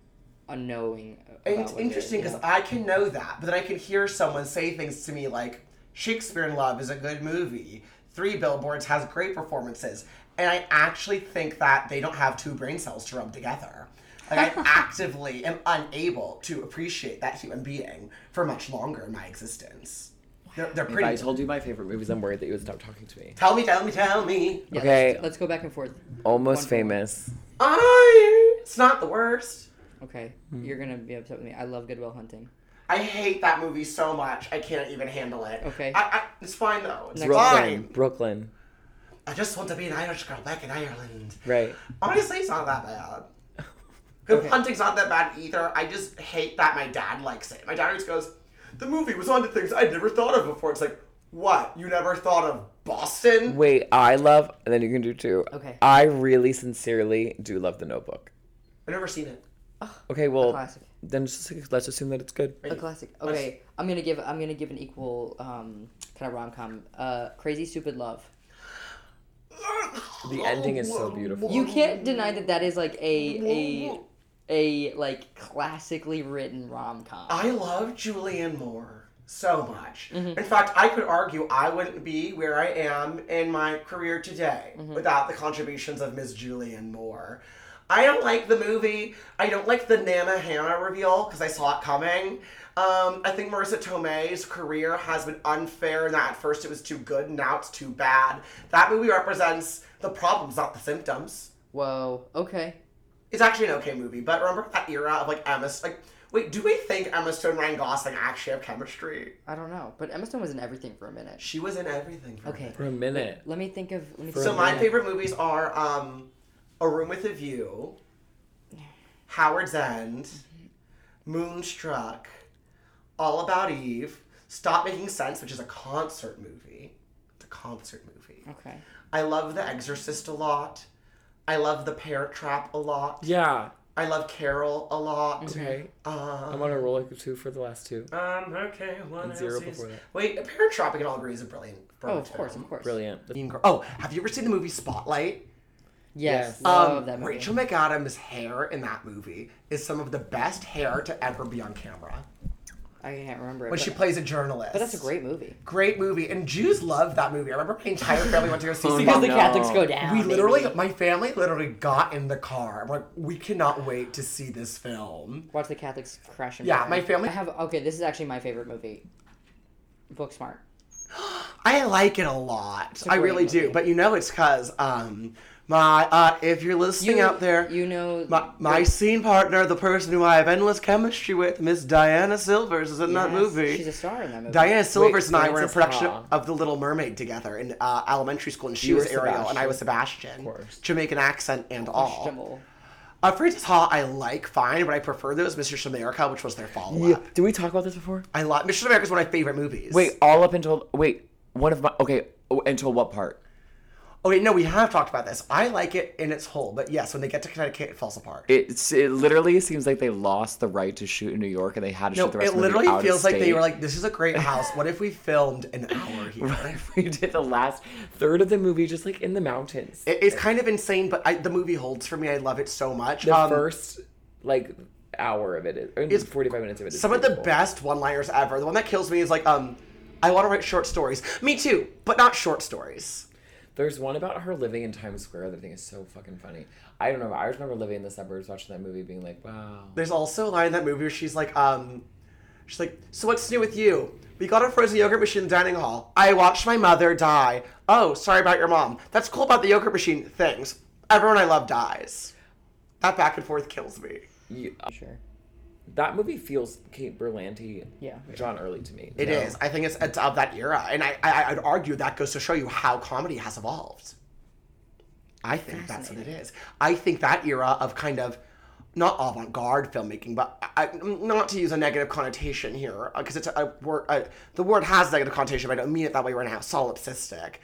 S3: unknowing.
S2: It's
S3: what it is,
S2: interesting
S3: you
S2: because
S3: know?
S2: I can know that, but then I can hear someone say things to me like, Shakespeare in Love is a good movie. Three Billboards has great performances. And I actually think that they don't have two brain cells to rub together. Like, I actively am unable to appreciate that human being for much longer in my existence. They're, they're
S4: If
S2: pretty.
S4: I told you my favorite movies, I'm worried that you would stop talking to me.
S2: tell me, tell me, tell me.
S3: Yeah,
S4: Okay.
S3: Let's, let's go back and forth.
S4: Almost
S3: One-
S4: famous.
S2: I. It's not the worst.
S3: Okay,
S4: Hmm.
S3: you're gonna be upset with me. I love Good Will Hunting.
S2: I hate that movie so much. I can't even handle it.
S3: Okay.
S2: I, I, it's fine though. It's
S3: Next
S2: fine.
S4: Brooklyn. Brooklyn.
S2: I just want to be an Irish girl back in Ireland.
S4: Right.
S2: Honestly, it's not that bad. Good
S3: Okay.
S2: Hunting's not that bad either. I just hate that my dad likes it. My dad always goes, "The movie was onto things I'd never thought of before." It's like, what? You never thought of Boston?
S4: Wait, I love, and then you can do two.
S3: Okay.
S4: I really sincerely do love The Notebook.
S2: I've never seen it.
S4: Okay, well,
S3: classic.
S4: then just, let's assume that it's good.
S3: A classic. Okay, I'm gonna give I'm gonna give an equal um kind of rom com. Uh, Crazy Stupid Love.
S4: The ending is so beautiful.
S3: You can't deny that that is like a a a like classically written rom com.
S2: I love Julianne Moore so much.
S3: Mm-hmm.
S2: In fact, I could argue I wouldn't be where I am in my career today
S3: Mm-hmm.
S2: without the contributions of Ms. Julianne Moore. I don't like the movie. I don't like the Nana Hannah reveal because I saw it coming. Um, I think Marisa Tomei's career has been unfair in that at first it was too good now it's too bad. That movie represents the problems, not the symptoms.
S3: Whoa. Okay.
S2: It's actually an okay movie, but remember that era of like Emma, like, wait, do we think Emma Stone and Ryan Gosling actually have chemistry?
S3: I don't know, but Emma Stone was in everything for a minute.
S2: She was in everything. For
S3: Okay.
S2: me.
S4: For a minute.
S3: Let me think of. Let me
S4: For
S3: think
S2: So my
S3: one.
S2: favorite movies are um, A Room with a View, Howards End, Moonstruck, All About Eve, Stop Making Sense, which is a concert movie. It's a concert movie.
S3: Okay.
S2: I love The Exorcist a lot. I love The Parent Trap a lot.
S4: Yeah.
S2: I love Carol a lot.
S4: Okay. I'm
S2: Um,
S4: on a roll like two for the last two.
S2: um, okay, one
S4: And zero
S2: else is-
S4: before that.
S2: Wait, Parent Trap, we can all agree, is a brilliant.
S3: Oh,
S2: brilliant
S3: of course,
S2: film.
S3: of course.
S4: Brilliant.
S2: Mean Girl- Oh, have you ever seen the movie Spotlight?
S3: Yes. Love
S2: Um,
S3: that movie.
S2: Rachel McAdams' hair in that movie is some of the best hair to ever be on camera.
S3: I can't remember it.
S2: When
S3: but,
S2: she plays a journalist.
S3: but that's a great movie.
S2: great movie, and Jews love that movie. I remember my entire family went to go see. Spotlight.
S3: Because the. Catholics go down.
S2: We literally,
S3: baby.
S2: my family literally got in the car. I'm like, we cannot wait to see this film.
S3: watch the Catholics crash and
S2: Yeah,
S3: burn.
S2: my family-
S3: I have okay. This is actually my favorite movie. Booksmart.
S2: I like it a lot.
S3: a
S2: I
S3: great
S2: really do.
S3: movie.
S2: But you know, it's because um, my uh, if you're listening out there,
S3: You know.
S2: my, my scene partner, the person who I have endless chemistry with, Miss Diana Silvers, is in that
S3: Yes,
S2: movie.
S3: She's a star in that movie.
S2: Diana Silvers and I were in a production
S4: Ha.
S2: of The Little Mermaid together in uh, elementary school, and she
S4: You
S2: was
S4: were
S2: Ariel and I was
S4: Sebastian.
S2: Sebastian.
S4: Of course.
S2: Jamaican accent and all.
S3: Vegetable.
S2: Uh, Frances Ha, I like fine, but I prefer those Mistress America, which was their follow up.
S4: Did we talk about this before?
S2: I love Mistress America is one of my favorite movies.
S4: Wait, all up until wait, one of my okay, until what part?
S2: Okay, no, we have talked about this. I like it in its whole, but yes, when they get to Connecticut, it falls apart.
S1: It's it literally seems like they lost the right to shoot in New York and they had to
S2: no,
S1: shoot the rest
S2: it
S1: of the
S2: literally
S1: of
S2: feels like they were like, "This is a great house. What if we filmed an hour here?"
S4: What if we did the last third of the movie just like in the mountains.
S2: It- it's kind of insane, but I, the movie holds for me. I love it so much.
S4: the
S2: Um,
S4: first like hour of it is
S2: It's-
S4: 45 minutes of it is
S2: some of the best one-liners ever. The one that kills me is like, um, I want to write short stories. Me too, but not short stories.
S4: There's one about her living in Times Square that I think is so fucking funny. I don't know. I just remember living in the suburbs watching that movie being like, wow.
S2: There's also a line in that movie where she's like, um, she's like, so what's new with you? We got a frozen yogurt machine in the dining hall. I watched my mother die. Oh, sorry about your mom. That's cool about the yogurt machine. Things. Everyone I love dies. That back and forth kills me.
S4: You,
S3: Sure.
S4: That movie feels Kate Berlant,
S3: Yeah.
S4: John Early to me.
S2: It
S4: No.
S2: is. I think it's, it's of that era, and I, I I'd argue that goes to show you how comedy has evolved. I think that's what it is. I think that era of kind of not avant-garde filmmaking, but I, not to use a negative connotation here, because it's a, a word. A, the word has negative connotation, but I don't mean it that way right now. Solipsistic,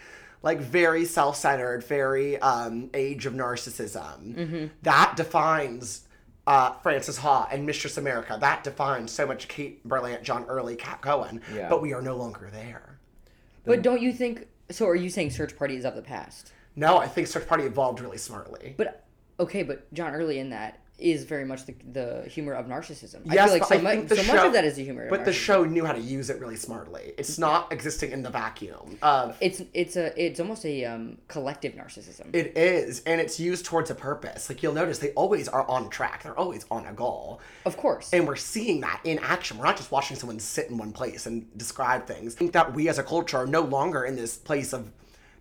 S2: like very self-centered, very um, age of narcissism. That defines uh, Frances Ha and Mistress America. That defines so much Kate Berlant, John Early, Cat Cohen.
S4: Yeah.
S2: But we are no longer there.
S3: But don't you think? So are you saying Search Party is of the past?
S2: No, I think Search Party evolved really smartly.
S3: But Okay, but John Early in that is very much the, the humor of narcissism. I
S2: Yes,
S3: feel like so,
S2: I
S3: mu- so much of that is the humor.
S2: But the show knew how to use it really smartly. It's not existing in the vacuum of
S3: it's it's a it's almost a um, collective narcissism.
S2: It is, and it's used towards a purpose. Like you'll notice, they always are on track. They're always on a goal,
S3: of course.
S2: and we're seeing that in action. We're not just watching someone sit in one place and describe things. I think that we as a culture are no longer in this place of,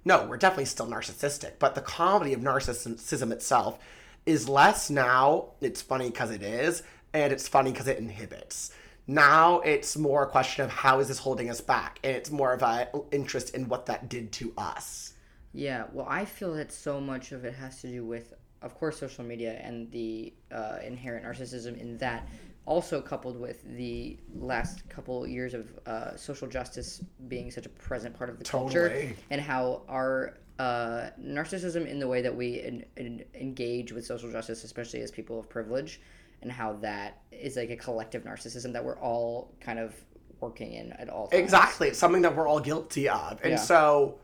S2: no, we're definitely still narcissistic, but the comedy of narcissism itself is less now. It's funny because it is, and it's funny because it inhibits. Now it's more a question of how is this holding us back, and it's more of a interest in what that did to us.
S3: Yeah, well, I feel that so much of it has to do with, of course, social media and the uh, inherent narcissism in that, also coupled with the last couple years of uh, social justice being such a present part of the culture, and how our uh, narcissism in the way that we en- en- engage with social justice, especially as people of privilege, and how that is like a collective narcissism that we're all kind of working in at all times.
S2: Exactly. It's something that we're all guilty of. And
S3: Yeah.
S2: so,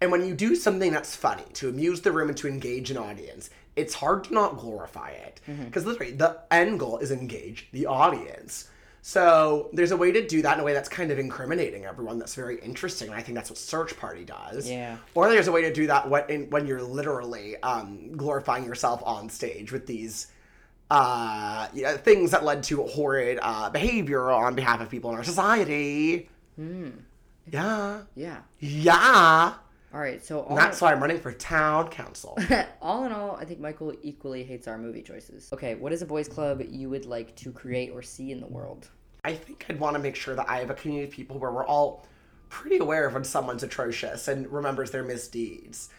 S2: and when you do something that's funny to amuse the room and to engage an audience, it's hard to not glorify it.
S3: Mm-hmm.
S2: Because literally, the end goal is engage the audience. So there's a way to do that in a way that's kind of incriminating everyone. That's very interesting, and I think that's what Search Party does.
S3: Yeah.
S2: Or there's a way to do that when in, when you're literally um, glorifying yourself on stage with these uh, you know, things that led to horrid uh, behavior on behalf of people in our society.
S3: Hmm.
S2: Yeah.
S3: Yeah.
S2: Yeah.
S3: All right. So all
S2: that's why I'm running for town council.
S3: all in all, I think Michael equally hates our movie choices. Okay, what is a boys' club you would like to create or see in the world?
S2: I think I'd want to make sure that I have a community of people where we're all pretty aware of when someone's atrocious and remembers their misdeeds.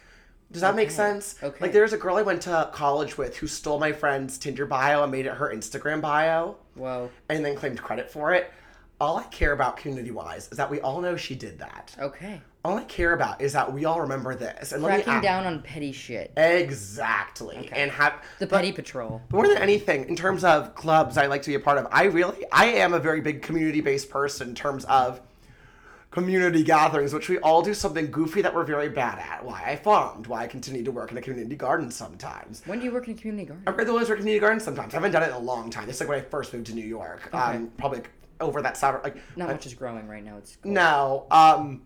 S2: Does that make sense?
S3: Okay.
S2: Like there's a girl I went to college with who stole my friend's Tinder bio and made it her Instagram bio
S3: Whoa.
S2: and then claimed credit for it. All I care about community wise is that we all know she did that.
S3: Okay.
S2: All I care about is that we all remember this. And
S3: Cracking
S2: add-
S3: down on petty shit.
S2: Exactly. And have
S3: The petty patrol.
S2: more than anything, in terms of clubs I like to be a part of, I really I am a very big community based person in terms of community gatherings, which we all do something goofy that we're very bad at. Why I farmed, why I continue to work in a community garden sometimes.
S3: When do you work in a community garden?
S2: I really always work in a community garden sometimes. I haven't done it in a long time. It's like when I first moved to New York. Um, probably over that summer. Like
S3: Not
S2: I-
S3: much is growing right now. It's cool.
S2: no. Um,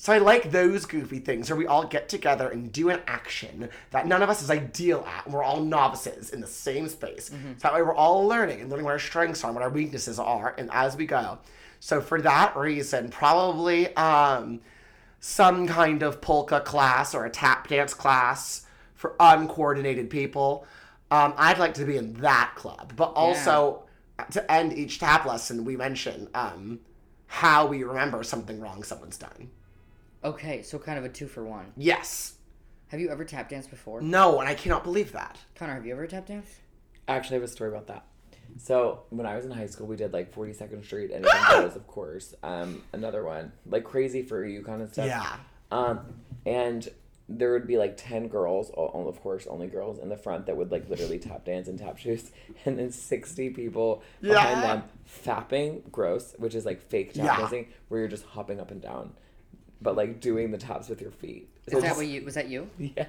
S2: so I like those goofy things where we all get together and do an action that none of us is ideal at, and we're all novices in the same space.
S3: Mm-hmm.
S2: So that way we're all learning and learning what our strengths are, and what our weaknesses are, and as we go. So for that reason, probably um, some kind of polka class or a tap dance class for uncoordinated people. Um, I'd like to be in that club, but also to end each tap lesson, we mention um, how we remember something wrong someone's done.
S3: Okay, so kind of a two for one.
S2: Yes.
S3: Have you ever tap danced before?
S2: No, and I cannot believe that.
S3: Conor, have you ever tap danced?
S4: Actually, I actually have a story about that. So when I was in high school, we did like 42nd Street, anything goes, of course. Um, another one, like crazy for you kind of stuff.
S2: Yeah.
S4: Um, and there would be like 10 girls, o- o- of course, only girls in the front that would like literally tap dance and tap shoes, and then 60 people
S2: Yeah.
S4: behind them fapping, gross, which is like fake tap
S2: Yeah.
S4: dancing, where you're just hopping up and down, but like doing the taps with your feet. So
S3: Is that
S4: just-
S3: what you? Was that you?
S4: Yes.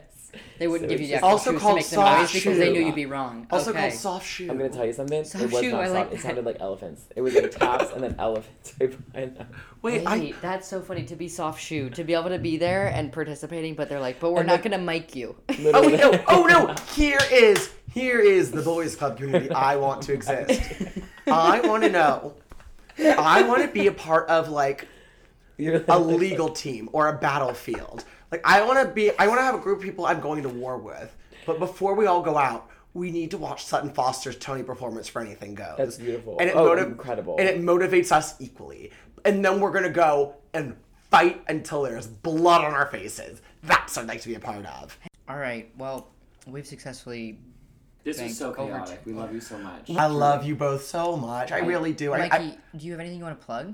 S3: They wouldn't
S4: So
S3: give you
S4: it's
S3: the
S4: just-
S3: actual
S2: Also
S3: shoes to
S2: called
S3: make the
S2: soft
S3: noise because they knew you'd be wrong.
S2: Also
S3: okay.
S2: called soft shoe.
S4: I'm gonna tell you something.
S3: Soft
S4: it was
S3: shoe,
S4: not
S3: I
S4: soft.
S3: like
S4: It sounded like elephants. It was like taps and then elephants right behind.
S2: Wait,
S3: Wait,
S2: I.
S3: that's so funny to be soft shoe to be able to be there and participating, but they're like, but we're
S4: And
S3: not
S4: then-
S3: gonna mic you.
S2: Oh no! Oh no! Here is here is the boys' club community I want to exist. I want to know. I want to be a part of like
S4: You're
S2: a legal team or a battlefield. Like I want to be, I want to have a group of people I'm going to war with. But before we all go out, we need to watch Sutton Foster's Tony performance for anything goes.
S4: That's beautiful.
S2: And it
S4: Oh,
S2: motiv-
S4: incredible.
S2: And it motivates us equally. And then we're gonna go and fight until there's blood on our faces. That's what I'd like to be a part of.
S3: All right, well, we've successfully.
S1: This
S3: Thank-
S1: was so
S3: over to-
S1: chaotic. We love you so much.
S2: I love you both so much. I really do. I,
S3: Mikey, do you have anything you want to plug?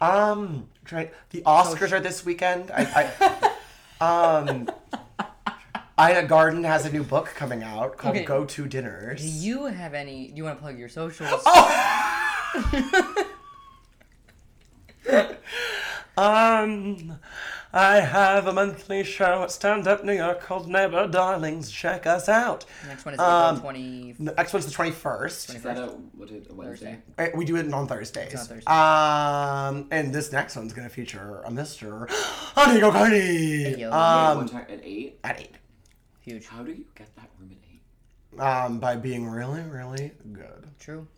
S2: Um, try, the Oscars are this weekend. I, I um, Ina Garten has a new book coming out called
S3: Okay.
S2: Go To Dinners.
S3: Do you have any? Do you want to plug your socials?
S2: Um, I have a monthly show at Stand Up New York called Neighborhood Darlings. Check us out.
S3: Next one is
S2: Um,
S3: April 20.
S2: The next one's the 21st.
S1: Is that a, what is, a Wednesday?
S3: Thursday.
S2: Uh, We do it on Thursdays.
S3: on Thursday.
S2: Um, and this next one's gonna feature a Mr. Anigo Carney.
S3: yo.
S1: Wait,
S2: Um.
S1: At 8?
S2: at eight.
S3: Huge.
S1: How do you get that room at 8?
S2: Um, by being really, really good.
S3: True.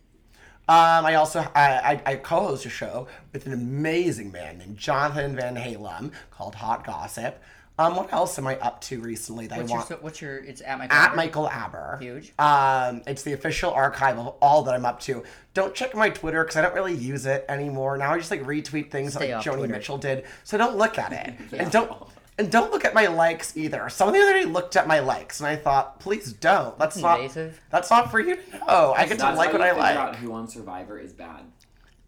S2: Um, I also I, I, I co-host a show with an amazing man named Jonathan Van Halem called Hot Gossip. Um, what else am I up to recently that
S3: What's
S2: I
S3: your,
S2: want?
S3: so- what's your, it's at my
S2: at Michael Abber.
S3: Huge.
S2: Um, it's the official archive of all that I'm up to. Don't check my Twitter because I don't really use it anymore. Now I just like retweet things
S3: Stay
S2: that like Joni
S3: Twitter.
S2: Mitchell did. So don't look at it. And don't and don't look at my likes either. Someone the other day looked at my likes and I thought, please don't. That's,
S3: That's
S2: not that's not for you to know. I get to like what
S1: you
S2: I like.
S1: out who on Survivor is bad.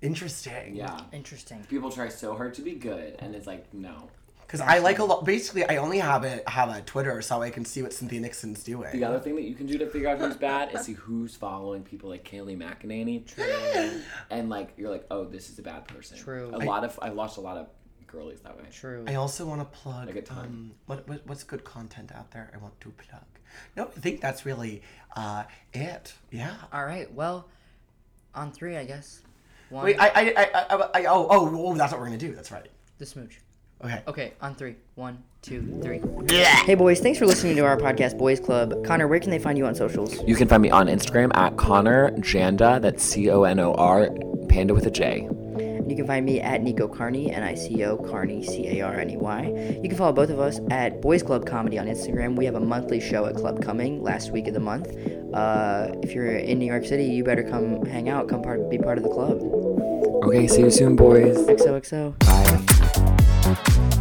S2: Interesting.
S1: Yeah.
S3: Interesting.
S1: People try so hard to be good, and it's like, no.
S2: Because I like a lot. Basically, I only have a have a Twitter so I can see what Cynthia Nixon's doing.
S1: The other thing that you can do to figure out who's bad is see who's following people like Kayleigh McEnany. True. And like you're like, oh, this is a bad person.
S3: True.
S1: A lot of I watched a lot of girlies that way.
S3: True.
S2: I also want to plug.
S1: Like a ton.
S2: Um, what, what what's good content out there? I want to plug. No, I think that's really uh, it. Yeah.
S3: All right. Well, on three, I guess. One.
S2: Wait, I I, I, I, I oh oh oh that's what we're gonna do. That's right.
S3: the smooch.
S2: Okay.
S3: Okay, on three. One, two, three. Hey, boys. Thanks for listening to our podcast, Boys Club. Conor, where can they find you on socials?
S1: You can find me on Instagram at Conor Janda. That's C O N O R Panda with a J.
S3: You can find me at Nico Carney, N I C O Carney, C A R N E Y. You can follow both of us at Boys Club Comedy on Instagram. We have a monthly show at Club Cumming last week of the month. Uh, if you're in New York City, you better come hang out, come part, be part of the club.
S1: Okay, see you soon, boys.
S3: XOXO.
S1: Bye.